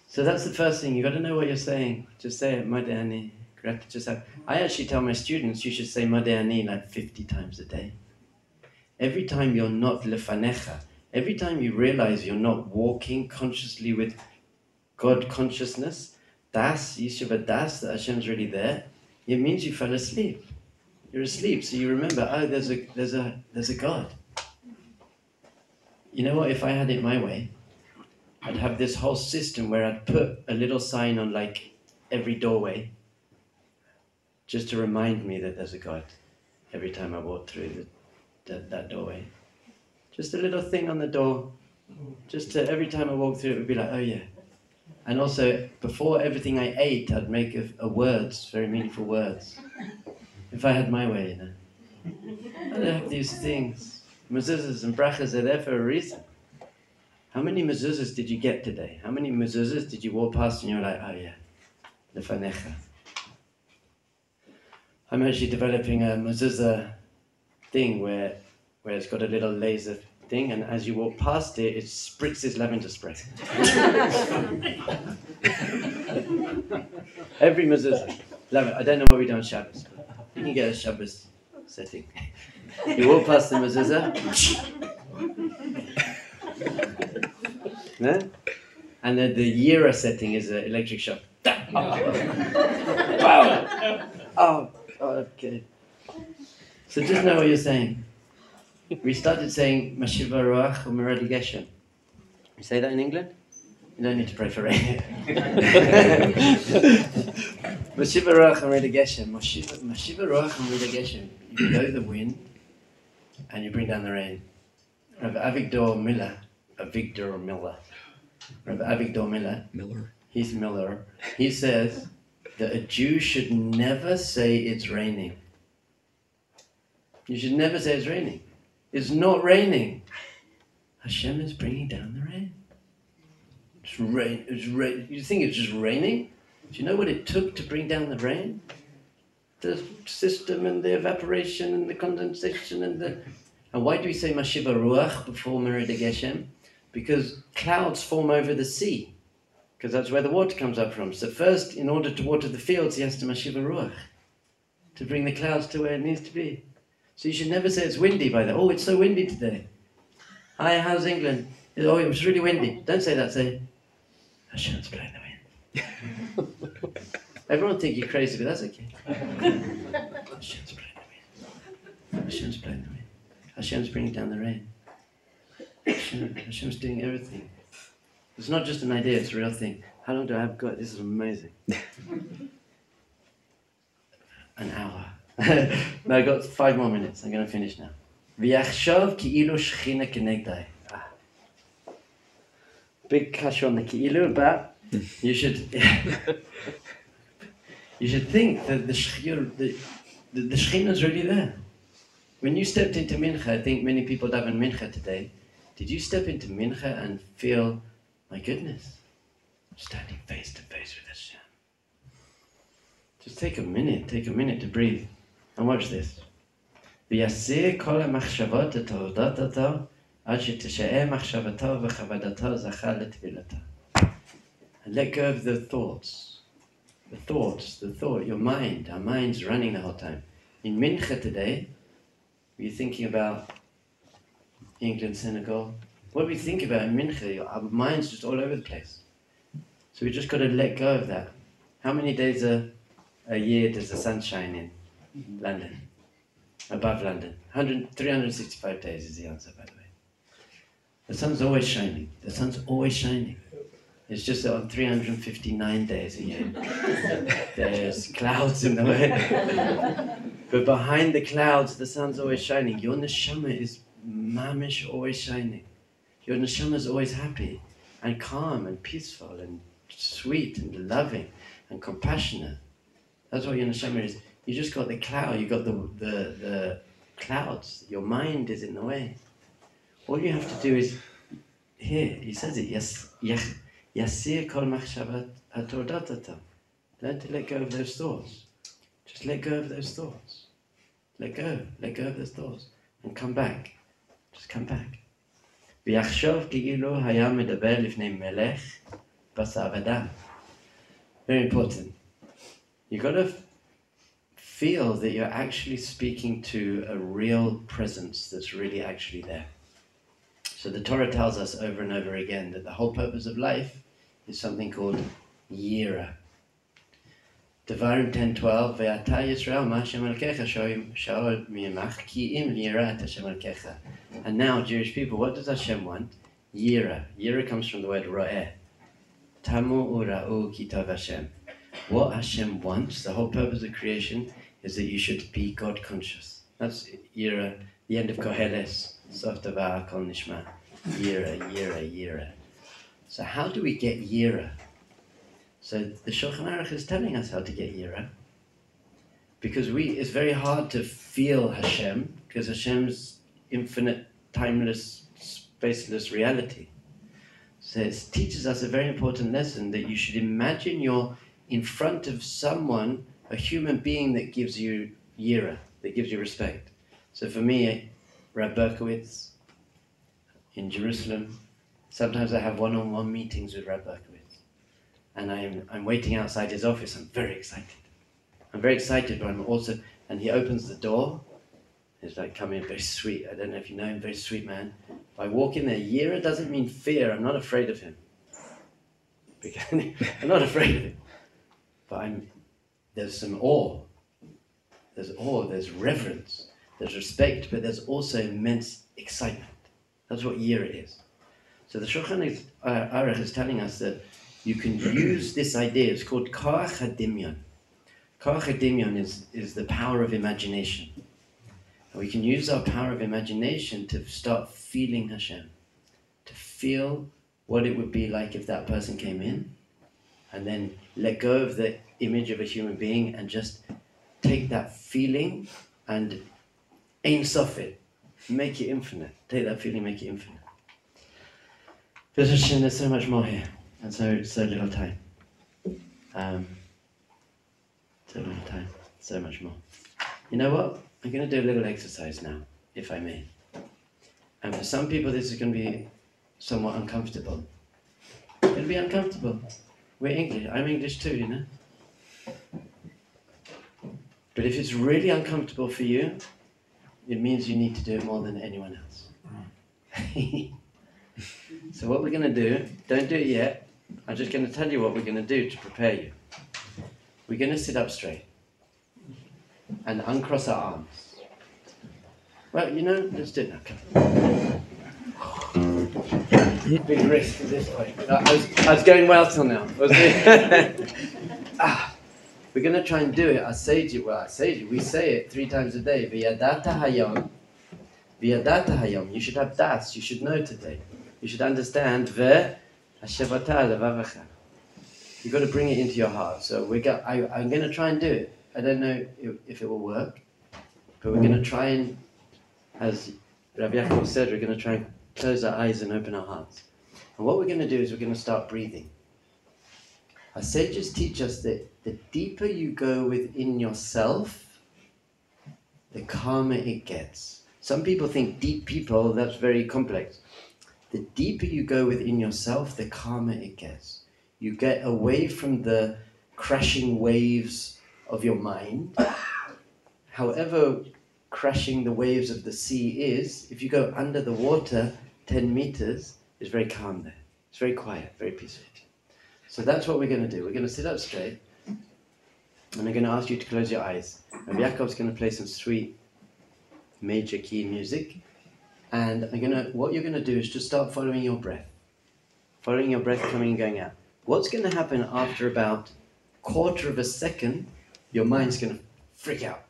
So that's the first thing. you've got to know what you're saying. Just say it, Mode Ani. I actually tell my students you should say Mode Ani like 50 times a day. Every time you're not lefanecha, every time you realize you're not walking consciously with God consciousness, das, Yeshiva das, that Hashem's really there, it means you fell asleep. You're asleep, so you remember, oh, there's a, there's a, there's a God. You know what? If I had it my way, I'd have this whole system where I'd put a little sign on like every doorway just to remind me that there's a God every time I walk through the, that, that doorway. Just a little thing on the door, just to every time I walk through it would be like, oh yeah. And also, before everything I ate, I'd make a, a words, very meaningful words. If I had my way, you know. I'd have these things. Mezuzahs and brachas are there for a reason. How many mezuzahs did you get today? How many mezuzahs did you walk past and you're like, oh yeah, lefanecha. I'm actually developing a mezuzah thing where, where it's got a little laser thing, and as you walk past it, it spritzes lavender spray. Every mezuzah. Love it. I don't know what we do on Shabbos. You can get a Shabbos setting. You walk past the mezuzah. No? And then the Yira setting is an electric shock. wow! Oh, okay. So just know what you're saying. We started saying Mashiva Ruach Umeradi Geshem. You say that in England? You don't need to pray for rain. Mashiva Ruach Umeradi Geshem. Mashiva Ruach Umeradi Geshem. You blow the wind and you bring down the rain. Rabbi Avigdor Miller, Avigdor Miller, Rabbi Avigdor Miller, Miller. he's Miller, he says that a Jew should never say it's raining. You should never say it's raining. It's not raining. Hashem is bringing down the rain. It's rain. It's rain. You think it's just raining? Do you know what it took to bring down the rain? The system and the evaporation and the condensation and the. And why do we say Mashiva Ruach before Merid Geshem? Because clouds form over the sea, because that's where the water comes up from. So first, in order to water the fields, he has to Mashiva Ruach, to bring the clouds to where it needs to be. So you should never say it's windy by that. Oh, it's so windy today. Hi, how's England? Oh, it was really windy. Don't say that. Say, Hashem's blowing the wind. Everyone think you're crazy, but that's okay. Hashem's blowing the wind. Hashem's blowing the wind. Hashem's bringing down the rain. Hashem, Hashem's doing everything. It's not just an idea, it's a real thing. How long do I have got? This is amazing. an hour. no, I've got five more minutes. I'm going to finish now. ויחשוב כאילו שכינה כנגדי. Ah. Big cash on the כאילו, but you should you should think that the shechir, the, the, the shechina is really there. When you stepped into mincha, I think many people daven mincha today. Did you step into mincha and feel, my goodness, standing face to face with Hashem? Just take a minute, take a minute to breathe, and watch this. ויסיר כל המחשבות את תולדות אותו, עד שתשאר מחשבתו וכבודתו זכה לטבילתו. And let go of the thoughts. The thoughts, the thought, your mind. Our mind's running the whole time. In Mincha today, we're thinking about England, Senegal. What we think about in Mincha, our mind's just all over the place. So we just got to let go of that. How many days a, a year does the sun shine in Mm-hmm. London? Above London. 100, 365 days is the answer, by the way. The sun's always shining. The sun's always shining. It's just that on 359 days a year, there's clouds in the way. but behind the clouds, the sun's always shining. Your neshama is mamish, always shining. Your neshama is always happy and calm and peaceful and sweet and loving and compassionate. That's what your neshama is. You just got the cloud. You got the the the clouds. Your mind is in the way. All you have to do is here. He says it. Yes, yes. Yasir kol machshavat hatordatatam. Learn to let go of those thoughts. Just let go of those thoughts. Let go. Let go of those thoughts and come back. Just come back. ויחשוב כאילו היה מדבר לפני מלך בסעבדה. Very important. You got to feel that you're actually speaking to a real presence that's really actually there. So the Torah tells us over and over again that the whole purpose of life is something called yira. Devarim 10:12 Ve'ata Yisrael ma Hashem. And now, Jewish people, what does Hashem want? Yira. Yira comes from the word ro'eh. Tamu ura'u kitav Hashem. What Hashem wants, the whole purpose of creation, is that you should be God conscious. That's Yira, the end of Koheles. Sof davar kol nishma. Yira, Yira, Yira. So how do we get Yira? So the Shulchan Aruch is telling us how to get Yira. Because we, it's very hard to feel Hashem, because Hashem's infinite, timeless, spaceless reality. So it teaches us a very important lesson that you should imagine you're in front of someone, a human being that gives you yira, that gives you respect. So for me, Rab Berkowitz in Jerusalem, sometimes I have one-on-one meetings with Rab Berkowitz. And I'm, I'm waiting outside his office. I'm very excited. I'm very excited, but I'm also, and he opens the door He's like, come in, very sweet. I don't know if you know him, very sweet man. If I walk in there, Yira doesn't mean fear. I'm not afraid of him. I'm not afraid of him. But I'm, there's some awe. There's awe, there's reverence, there's respect, but there's also immense excitement. That's what yira is. So the Shulchan uh, Aruch is telling us that you can use this idea. It's called Koach HaDimyon. Koach HaDimyon is, is the power of imagination. And we can use our power of imagination to start feeling Hashem, to feel what it would be like if that person came in, and then let go of the image of a human being and just take that feeling and Ein Sof it, make it infinite. Take that feeling, make it infinite. But there's so much more here, and so so little time. Um, so little time, so much more. You know what? I'm going to do a little exercise now, if I may. And for some people, this is going to be somewhat uncomfortable. It'll be uncomfortable. We're English. I'm English too, you know. But if it's really uncomfortable for you, it means you need to do it more than anyone else. so what we're going to do, don't do it yet. I'm just going to tell you what we're going to do to prepare you. We're going to sit up straight and uncross our arms. Well, you know, let's do it now. Big risk this point. I was, I was going well till now. Ah, we're going to try and do it. I say you, well, I say you, we say it three times a day. V'yadata hayom. V'yadata hayom. You should have das. You should know today. You should understand. Ve hashevata levavacha. You've got to bring it into your heart. So we got, I, I'm going to try and do it. I don't know if, if it will work, but we're going to try and, as Rabbi Yaakov said, we're going to try and close our eyes and open our hearts. And what we're going to do is we're going to start breathing. Our sages teach us that the deeper you go within yourself, the calmer it gets. Some people think deep people, that's very complex. The deeper you go within yourself, the calmer it gets. You get away from the crashing waves of your mind. However, crashing the waves of the sea is, if you go under the water 10 meters, it's very calm there. It's very quiet, very peaceful. So that's what we're going to do. We're going to sit up straight, and I'm going to ask you to close your eyes. And Yaakov's going to play some sweet major key music. And I'm gonna, what you're going to do is just start following your breath. Following your breath coming and going out. What's going to happen after about quarter of a second, your mind's going to freak out.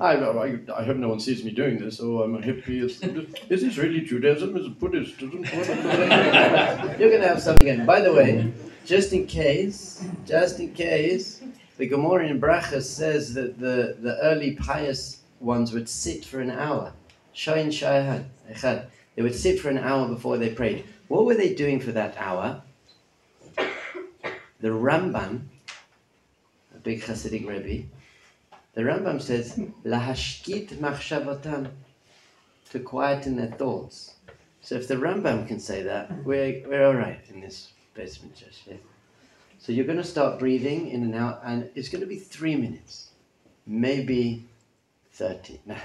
I, I, I hope no one sees me doing this. Oh, I'm a hippie. Is, is this really Judaism? Is it Buddhism? You're going to have something. By the way, just in case, just in case, the Gemara in Brachas says that the, the early pious ones would sit for an hour. Shayin shayahad, echad. They would sit for an hour before they prayed. What were they doing for that hour? The Rambam, a big Hasidic Rebbe, the Rambam says, lahashkit machshavotam, to quieten their thoughts. So if the Rambam can say that, we're, we're all right in this basement church. Yeah? So you're going to start breathing in and out, and it's going to be three minutes, maybe 30. No.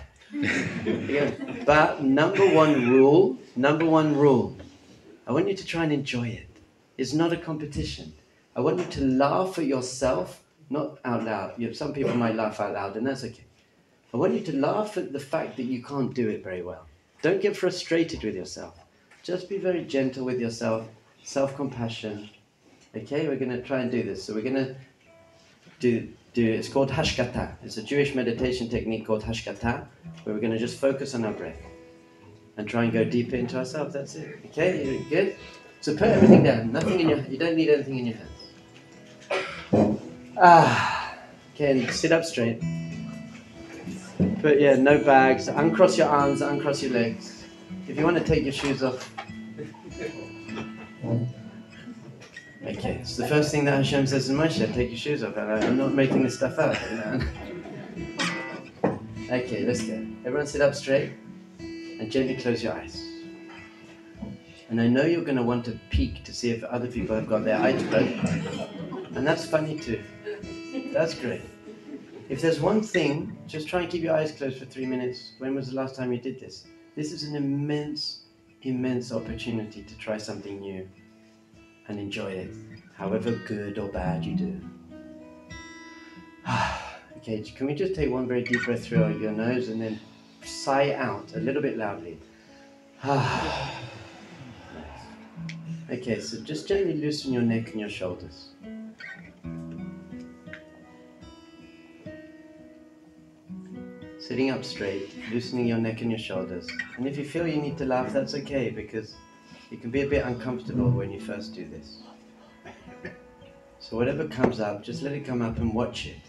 But number one rule, number one rule, I want you to try and enjoy it. It's not a competition. I want you to laugh at yourself, not out loud. You know, some people might laugh out loud, and that's okay. I want you to laugh at the fact that you can't do it very well. Don't get frustrated with yourself. Just be very gentle with yourself, self compassion. Okay, we're going to try and do this. So we're going to do, do it's called hashkata. It's a Jewish meditation technique called hashkata, where we're going to just focus on our breath and try and go deeper into ourselves. That's it. Okay, good? So put everything down. Nothing in your. You don't need anything in your hands. Ah. Okay, sit up straight. But yeah, no bags. Uncross your arms, uncross your legs. If you want to take your shoes off. Okay, so the first thing that Hashem says in Moshe, take your shoes off. I'm not making this stuff up. Okay, let's go. Everyone sit up straight and gently close your eyes. And I know you're going to want to peek to see if other people have got their eyes closed. And that's funny too. That's great. If there's one thing, just try and keep your eyes closed for three minutes. When was the last time you did this? This is an immense, immense opportunity to try something new and enjoy it, however good or bad you do. okay, can we just take one very deep breath through your nose and then sigh out a little bit loudly? okay, so just gently loosen your neck and your shoulders. Sitting up straight, loosening your neck and your shoulders. And if you feel you need to laugh, that's okay because it can be a bit uncomfortable when you first do this. So, whatever comes up, just let it come up and watch it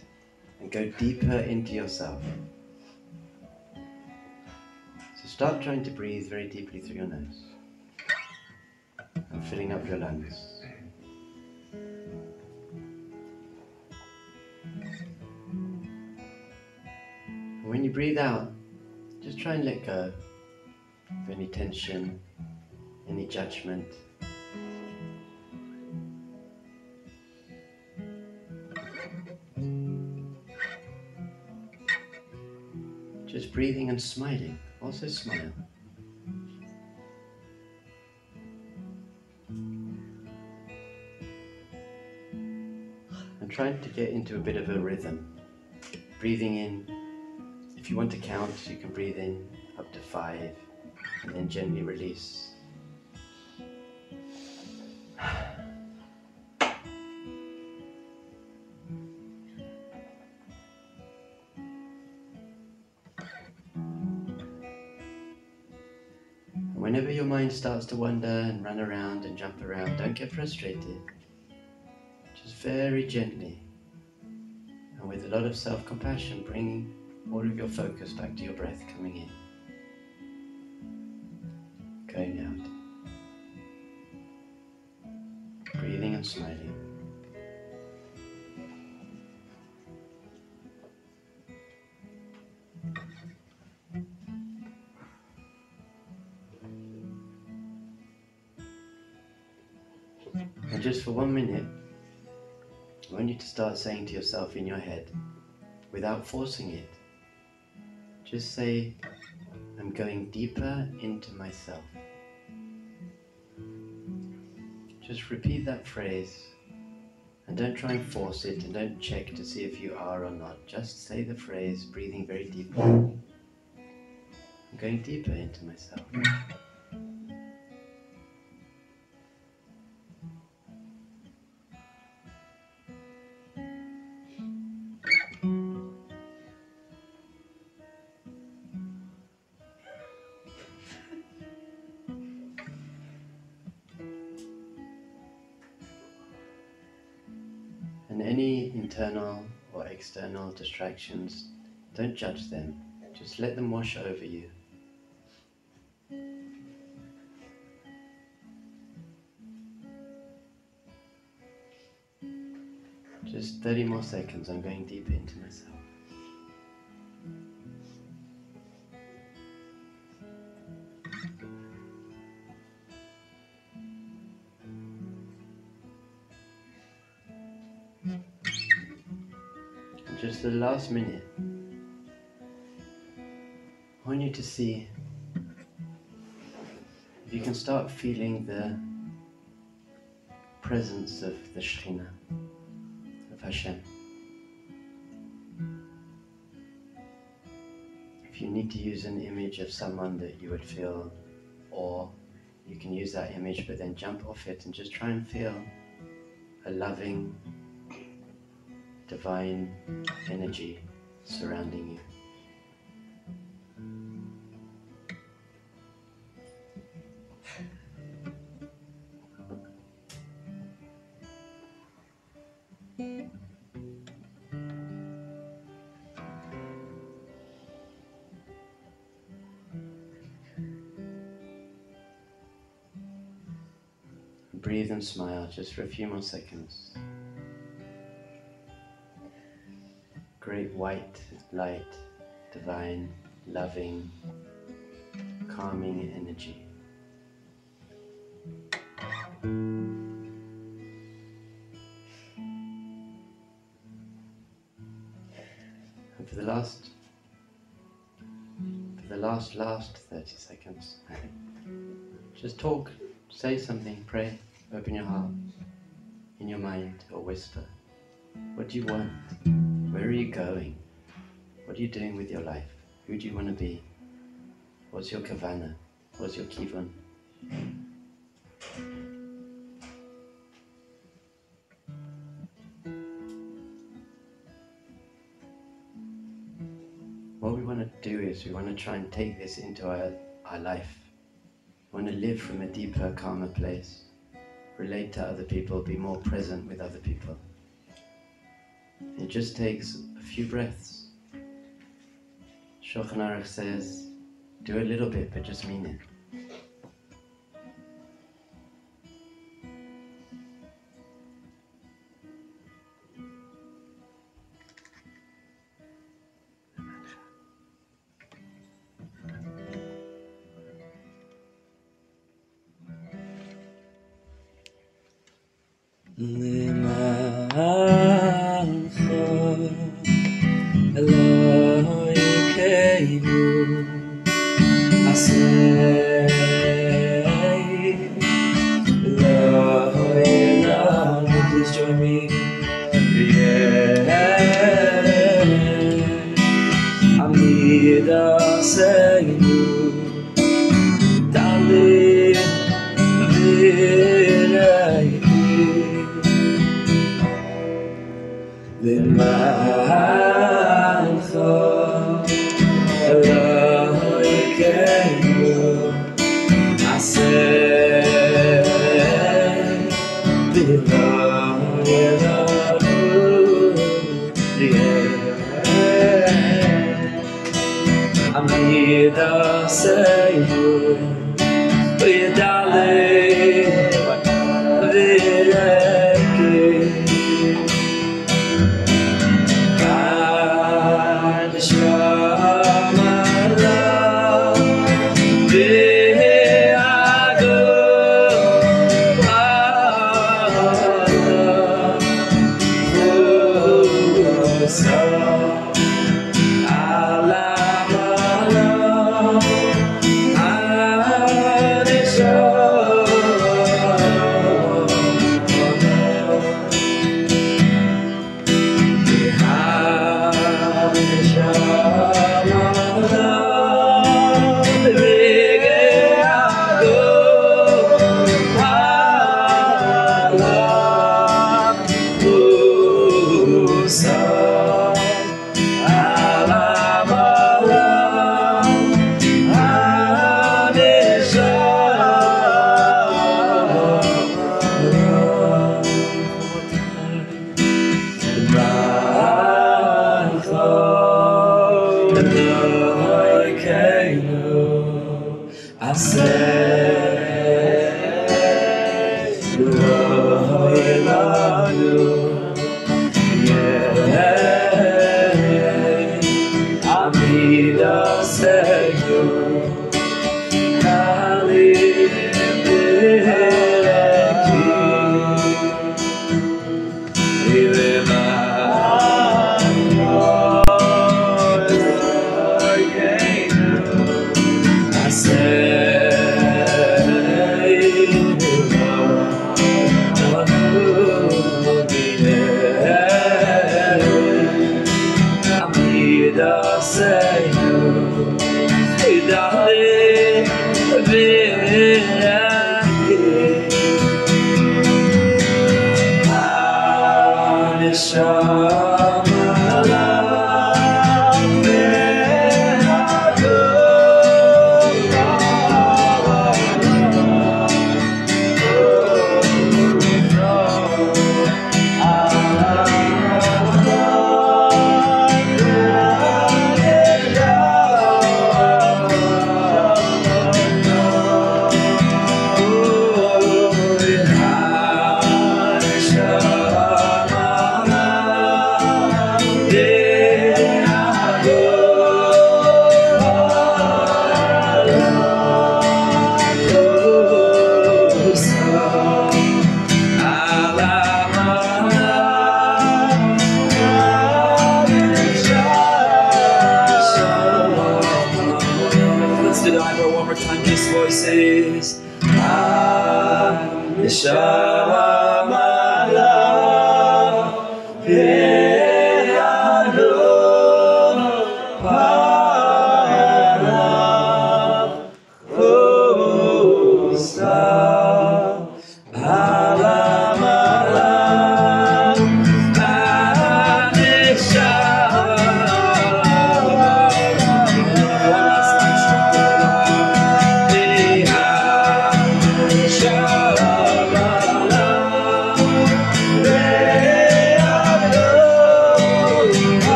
and go deeper into yourself. So, start trying to breathe very deeply through your nose and filling up your lungs. And when you breathe out, just try and let go of any tension, any judgment. Just breathing and smiling. Also smile. And trying to get into a bit of a rhythm. Breathing in. If you want to count, you can breathe in up to five and then gently release. Whenever your mind starts to wander and run around and jump around, don't get frustrated. Just very gently and with a lot of self compassion, bring all of your focus back to your breath coming in, going out, breathing and smiling. And just for one minute, I want you to start saying to yourself in your head, without forcing it, just say, I'm going deeper into myself. Just repeat that phrase and don't try and force it and don't check to see if you are or not. Just say the phrase, breathing very deeply. I'm going deeper into myself. Distractions, don't judge them. Just let them wash over you. Just 30 more seconds. I'm going deeper into myself. Last minute, I want you to see if you can start feeling the presence of the Shekhinah, of Hashem. If you need to use an image of someone that you would feel awe, you can use that image, but then jump off it and just try and feel a loving, divine energy surrounding you. Breathe and smile just for a few more seconds. White light, divine, loving, calming energy. And for the last for the last last 30 seconds just talk say something pray open your heart in your mind or whisper what do you want where are you going what are you doing with your life who do you want to be what's your kavana what's your kivun what we want to do is we want to try and take this into our, our life. We want to live from a deeper, calmer place. Relate to other people, be more present with other people. It just takes a few breaths. Shulchan says, do a little bit, but just mean it. Senhor.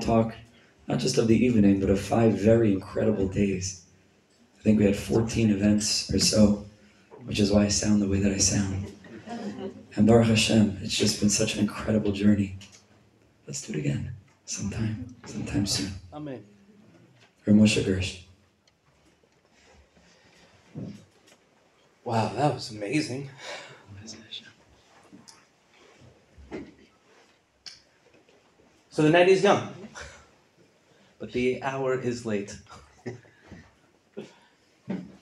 Talk, not just of the evening, but of five very incredible days. I think we had 14 events or so, which is why I sound the way that I sound. And Baruch Hashem, it's just been such an incredible journey. Let's do it again, sometime, sometime soon. Amen. Or Moshe Gersht. Wow, that was amazing. So the night is young, but the hour is late.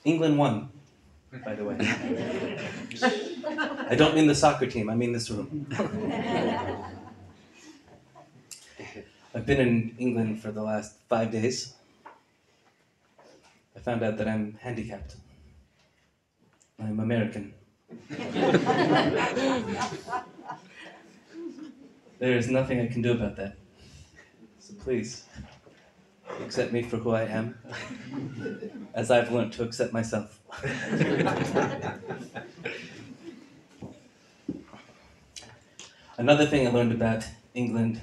England won, by the way. I don't mean the soccer team, I mean this room. I've been in England for the last five days. I found out that I'm handicapped. I'm American. there is nothing I can do about that. So please, accept me for who I am, as I've learned to accept myself. Another thing I learned about England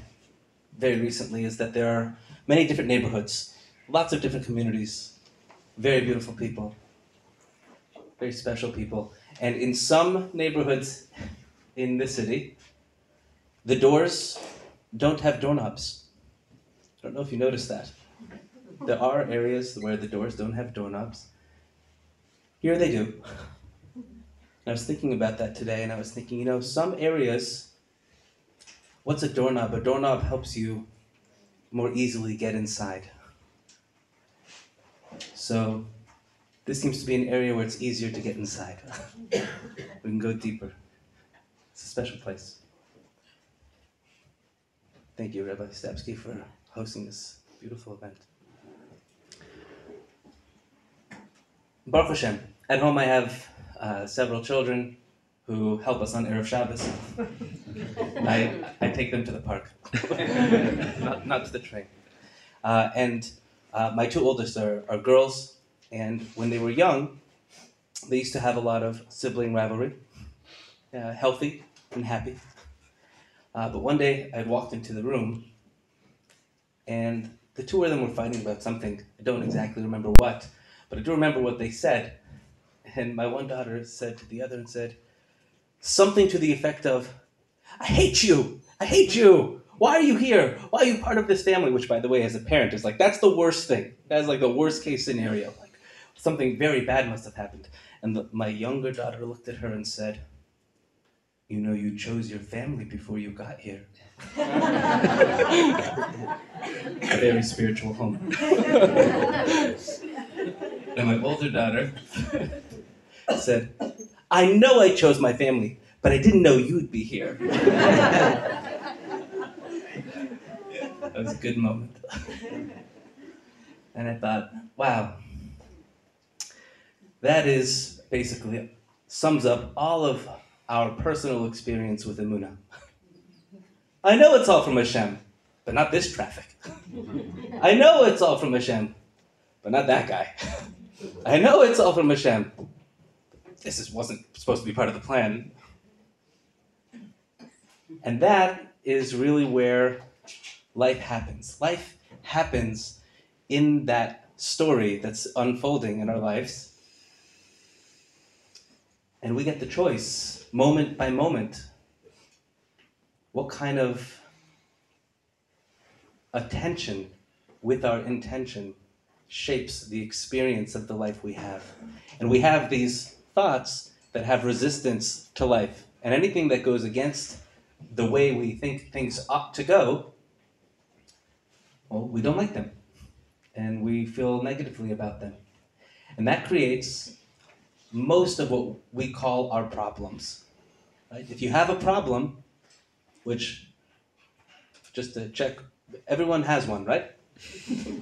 very recently is that there are many different neighborhoods, lots of different communities, very beautiful people, very special people. And in some neighborhoods in the city, the doors don't have doorknobs. I don't know if you noticed that. There are areas where the doors don't have doorknobs. Here they do. And I was thinking about that today, and I was thinking, you know, some areas, what's a doorknob? A doorknob helps you more easily get inside. So, this seems to be an area where it's easier to get inside. we can go deeper. It's a special place. Thank you, Rabbi Stepsky, for hosting this beautiful event. Baruch Hashem. At home, I have uh, several children who help us on Erev Shabbos. I, I take them to the park, not, not to the train. Uh, and uh, my two oldest are, are girls, and when they were young, they used to have a lot of sibling rivalry, uh, healthy and happy. Uh, but one day I walked into the room, and the two of them were fighting about something. I don't exactly remember what, but I do remember what they said. And my one daughter said to the other and said, something to the effect of, I hate you! I hate you! Why are you here? Why are you part of this family? Which, by the way, as a parent, is like, that's the worst thing. That's like the worst case scenario. Like, something very bad must have happened. And the, my younger daughter looked at her and said, You know, you chose your family before you got here. A very spiritual home. and my older daughter said, I know I chose my family, but I didn't know you'd be here. that was a good moment. and I thought, wow, that is basically sums up all of our personal experience with Emunah. I know it's all from Hashem, but not this traffic. I know it's all from Hashem, but not that guy. I know it's all from Hashem. This is, wasn't supposed to be part of the plan. And that is really where life happens. Life happens in that story that's unfolding in our lives. And we get the choice, moment by moment, what kind of attention with our intention shapes the experience of the life we have. And we have these thoughts that have resistance to life. And anything that goes against the way we think things ought to go, well, we don't like them. And we feel negatively about them. And that creates most of what we call our problems. Right? If you have a problem, which, just to check, everyone has one, right?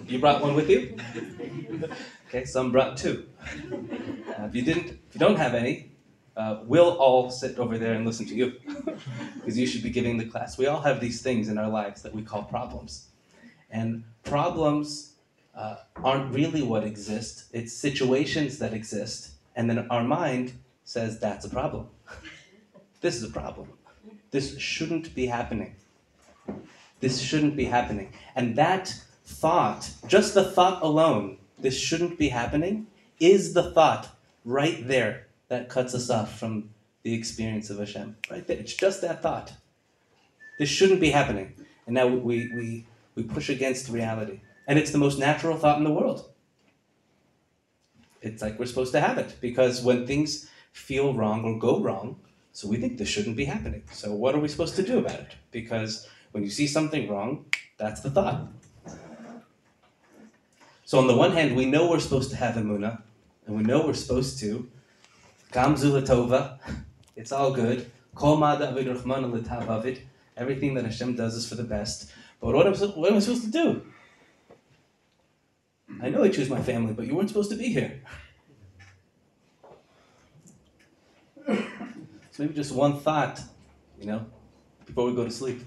You brought one with you? Okay, some brought two. Uh, if you didn't, if you don't have any, uh, we'll all sit over there and listen to you because you should be giving the class. We all have these things in our lives that we call problems, and problems uh, aren't really what exist. It's situations that exist, and then our mind says that's a problem. this is a problem. This shouldn't be happening. This shouldn't be happening, and that thought, just the thought alone, this shouldn't be happening, is the thought right there that cuts us off from the experience of Hashem. Right there. It's just that thought. This shouldn't be happening. And now we, we, we push against reality. And it's the most natural thought in the world. It's like we're supposed to have it because when things feel wrong or go wrong, so we think this shouldn't be happening. So what are we supposed to do about it? Because when you see something wrong, that's the thought. So on the one hand, we know we're supposed to have emuna, and we know we're supposed to. Gamzu it's all good. Kol avid. Everything that Hashem does is for the best. But what am, what am I supposed to do? I know I choose my family, but you weren't supposed to be here. So maybe just one thought, you know, before we go to sleep.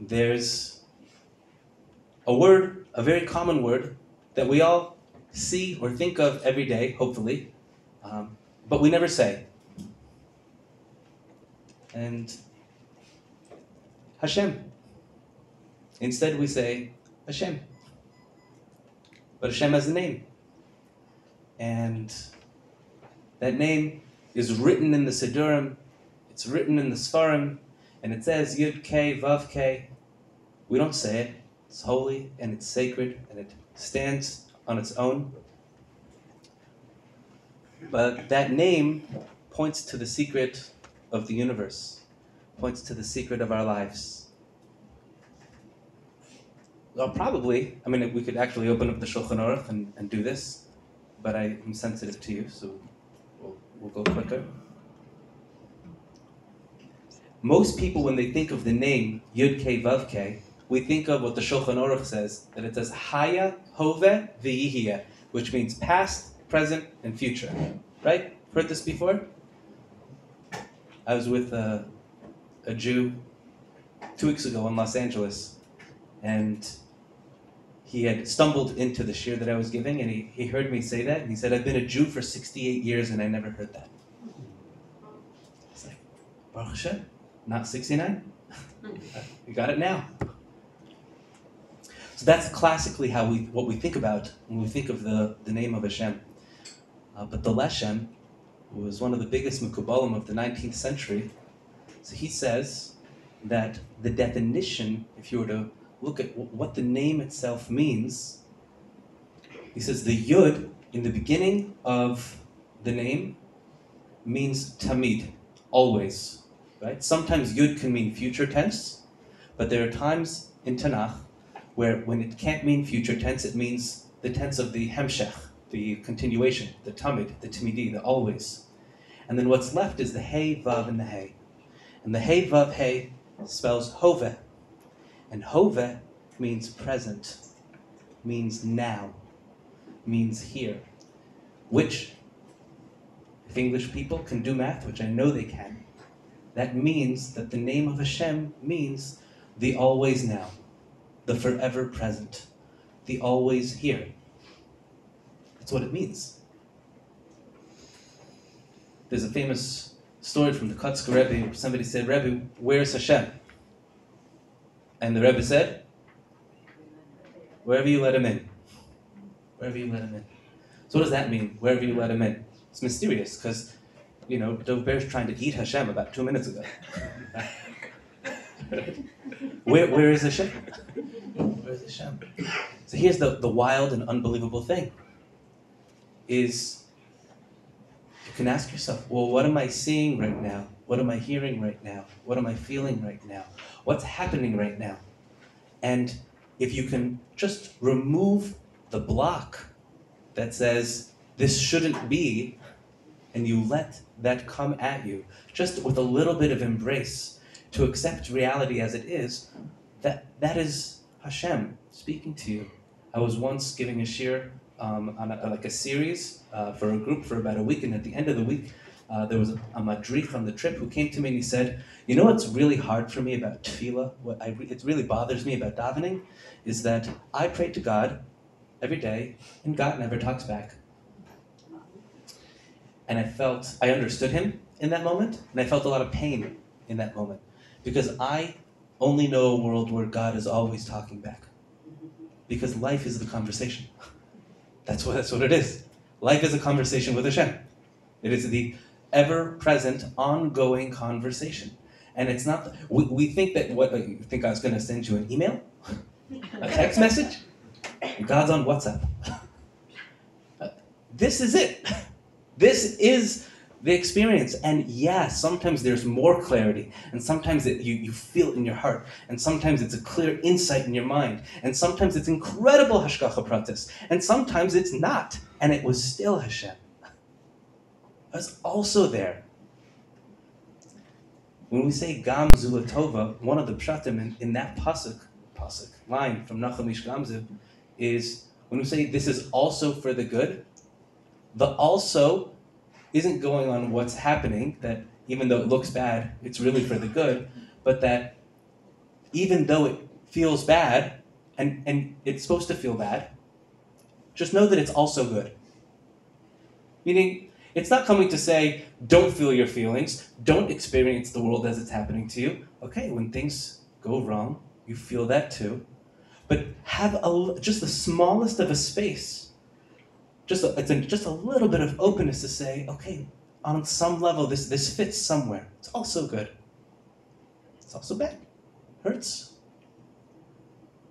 There's a word, a very common word, that we all see or think of every day, hopefully, um, but we never say. And Hashem. Instead, we say Hashem. But Hashem has a name. And that name is written in the Siddurim, it's written in the Sfarim, and it says Yud K, Vav K. We don't say it. It's holy and it's sacred and it stands on its own. But that name points to the secret of the universe, points to the secret of our lives. Well, probably, I mean, we could actually open up the Shulchan Aruch and, and do this, but I am sensitive to you, so we'll, we'll go quicker. Most people, when they think of the name Yud K Vav K, we think of what the Shulchan Aruch says, that it says Haya, Hove, V'yihiyah, which means past, present, and future. Right? Heard this before? I was with a, a Jew two weeks ago in Los Angeles, and he had stumbled into the shiur that I was giving, and he, he heard me say that, and he said, I've been a Jew for 68 years, and I never heard that. It's like, Baruch Hashem, not 69? you got it now. So that's classically how we what we think about when we think of the, the name of Hashem. Uh, but the Leshem, who was one of the biggest Mekubalim of the 19th century, so he says that the definition, if you were to look at wh- what the name itself means, he says the Yud in the beginning of the name means tamid, always. Right? Sometimes yud can mean future tense, but there are times in Tanakh where when it can't mean future tense, it means the tense of the hemshech, the continuation, the tamid, the timidi, the always. And then what's left is the hey, vav, and the hey. And the hey, vav, hey spells hove. And hove means present, means now, means here. Which, if English people can do math, which I know they can, that means that the name of Hashem means the always now, the forever present, the always here. That's what it means. There's a famous story from the Kotzker Rebbe where somebody said, Rebbe, where's Hashem? And the Rebbe said, wherever you let him in. Wherever you let him in. So what does that mean, wherever you let him in? It's mysterious because, you know, Dov Ber's trying to eat Hashem about two minutes ago. where? Where is Hashem? So here's the, the wild and unbelievable thing is you can ask yourself, well, what am I seeing right now? What am I hearing right now? What am I feeling right now? What's happening right now? And if you can just remove the block that says this shouldn't be, and you let that come at you, just with a little bit of embrace to accept reality as it is, that that is Hashem speaking to you. I was once giving a shiur um, on a, like a series uh, for a group for about a week, and at the end of the week, uh, there was a, a madrich on the trip who came to me and he said, "You know what's really hard for me about tefillah? What I re- it really bothers me about davening, is that I pray to God every day, and God never talks back." And I felt I understood him in that moment, and I felt a lot of pain in that moment because I only know a world where God is always talking back. Because life is the conversation. That's what, that's what it is. Life is a conversation with Hashem. It is the ever present, ongoing conversation. And it's not, we, we think that what, you think I was going to send you an email? A text message? God's on WhatsApp. This is it. This is the experience. And yeah, sometimes there's more clarity, and sometimes it, you, you feel it in your heart, and sometimes it's a clear insight in your mind, and sometimes it's incredible Hashgacha pratis, and sometimes it's not, and it was still Hashem. It was also there. When we say Gam zu l'tovah, one of the pshatim in, in that pasuk, pasuk line from Nachum Ish Gamzu is when we say this is also for the good, the also isn't going on what's happening, that even though it looks bad, it's really for the good, but that even though it feels bad, and, and it's supposed to feel bad, just know that it's also good. Meaning, it's not coming to say, don't feel your feelings, don't experience the world as it's happening to you. Okay, when things go wrong, you feel that too. But have a, just the smallest of a space just a, it's just a little bit of openness to say, okay, on some level, this this fits somewhere. It's also good. It's also bad. Hurts.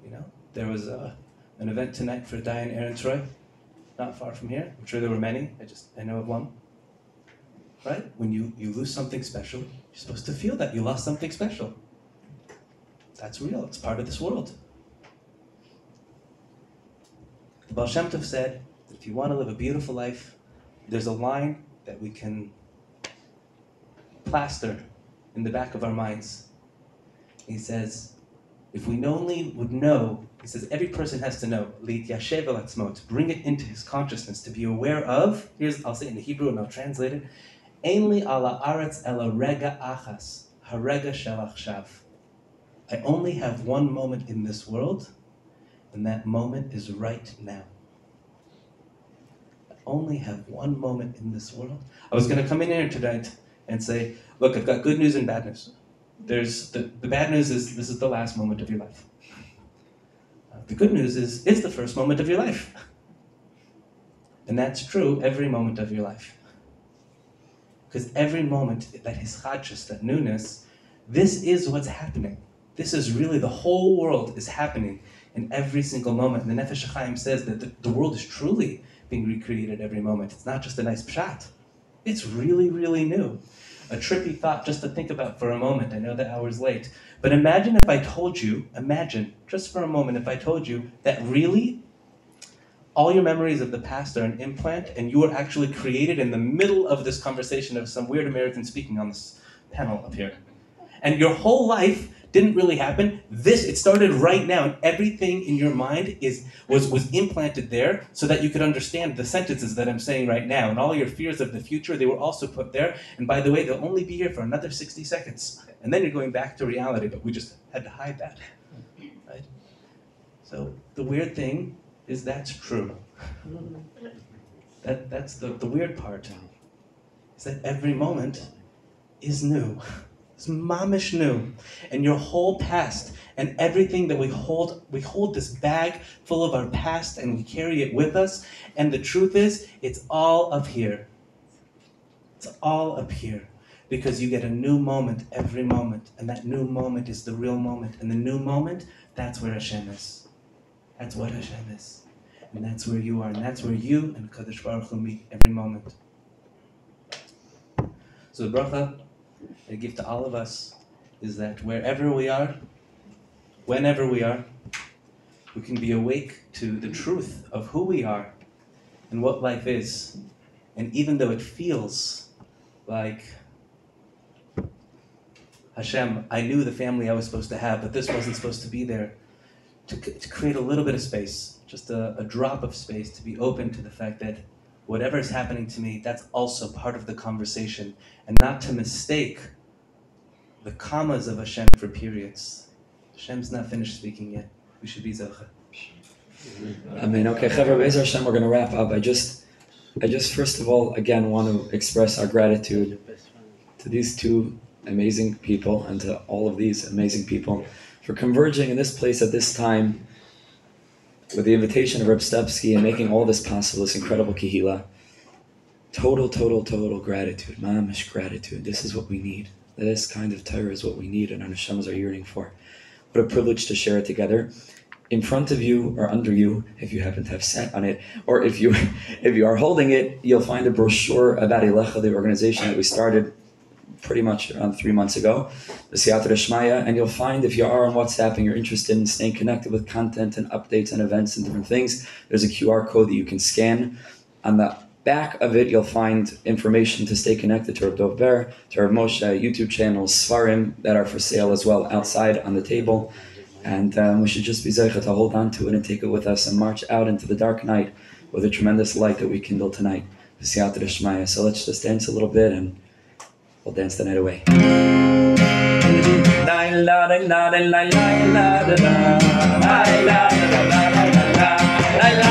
You know, there was a, an event tonight for Diane Aaron Troy, not far from here. I'm sure there were many. I just I know of one. Right? When you, you lose something special, you're supposed to feel that you lost something special. That's real. It's part of this world. The Baal Shem Tov said, if you want to live a beautiful life, there's a line that we can plaster in the back of our minds. He says, if we only would know, he says, every person has to know, to bring it into his consciousness, to be aware of, here's, I'll say it in the Hebrew and I'll translate it, ala aretz ela rega achas, harega I only have one moment in this world, and that moment is right now only have one moment in this world. I was going to come in here tonight and say, look, I've got good news and bad news. There's the, the bad news is this is the last moment of your life. Uh, the good news is it's the first moment of your life. And that's true every moment of your life. Because every moment, that hischadshus, that newness, this is what's happening. This is really the whole world is happening in every single moment. And the Nefesh HaChaim says that the, the world is truly being recreated every moment. It's not just a nice pshat. It's really, really new. A trippy thought just to think about for a moment. I know the hour's late. But imagine if I told you, imagine just for a moment if I told you that really all your memories of the past are an implant and you were actually created in the middle of this conversation of some weird American speaking on this panel up here. And your whole life didn't really happen. This it started right now, and everything in your mind is was was implanted there so that you could understand the sentences that I'm saying right now, and all your fears of the future. They were also put there. And by the way, they'll only be here for another 60 seconds, and then you're going back to reality. But we just had to hide that, right? So the weird thing is that's true. That that's the, the weird part. Is that every moment is new. It's mamish new. And your whole past and everything that we hold, we hold this bag full of our past and we carry it with us. And the truth is, it's all up here. It's all up here. Because you get a new moment every moment. And that new moment is the real moment. And the new moment, that's where Hashem is. That's what Hashem is. And that's where you are. And that's where you and Kadosh Baruch Hu meet every moment. So the bracha I give to all of us is that wherever we are, whenever we are, we can be awake to the truth of who we are and what life is. And even though it feels like Hashem, I knew the family I was supposed to have, but this wasn't supposed to be there, to, to create a little bit of space, just a, a drop of space to be open to the fact that whatever is happening to me, that's also part of the conversation, and not to mistake the commas of Hashem for periods. Hashem's not finished speaking yet. We should be zocha. I mean, okay, Hashem, we're going to wrap up. I just, I just first of all, again, want to express our gratitude to these two amazing people and to all of these amazing people for converging in this place at this time with the invitation of Reb Stepsky and making all this possible, this incredible kahila. Total, total, total gratitude, mamish gratitude. This is what we need. This kind of Torah is what we need and our neshamas are yearning for. What a privilege to share it together. In front of you or under you, if you happen to have sat on it, or if you if you are holding it, you'll find a brochure about Eilecha, the organization that we started pretty much around three months ago, the Siyata Shmaya, and you'll find if you are on WhatsApp and you're interested in staying connected with content and updates and events and different things, there's a QR code that you can scan. On the back of it, you'll find information to stay connected to our Dov Ber, to our Moshe YouTube channels, Sfarim that are for sale as well outside on the table. And um, we should just be zeicha to hold on to it and take it with us and march out into the dark night with a tremendous light that we kindle tonight. So let's just dance a little bit and We'll dance the night away. la la la la la la la la la la la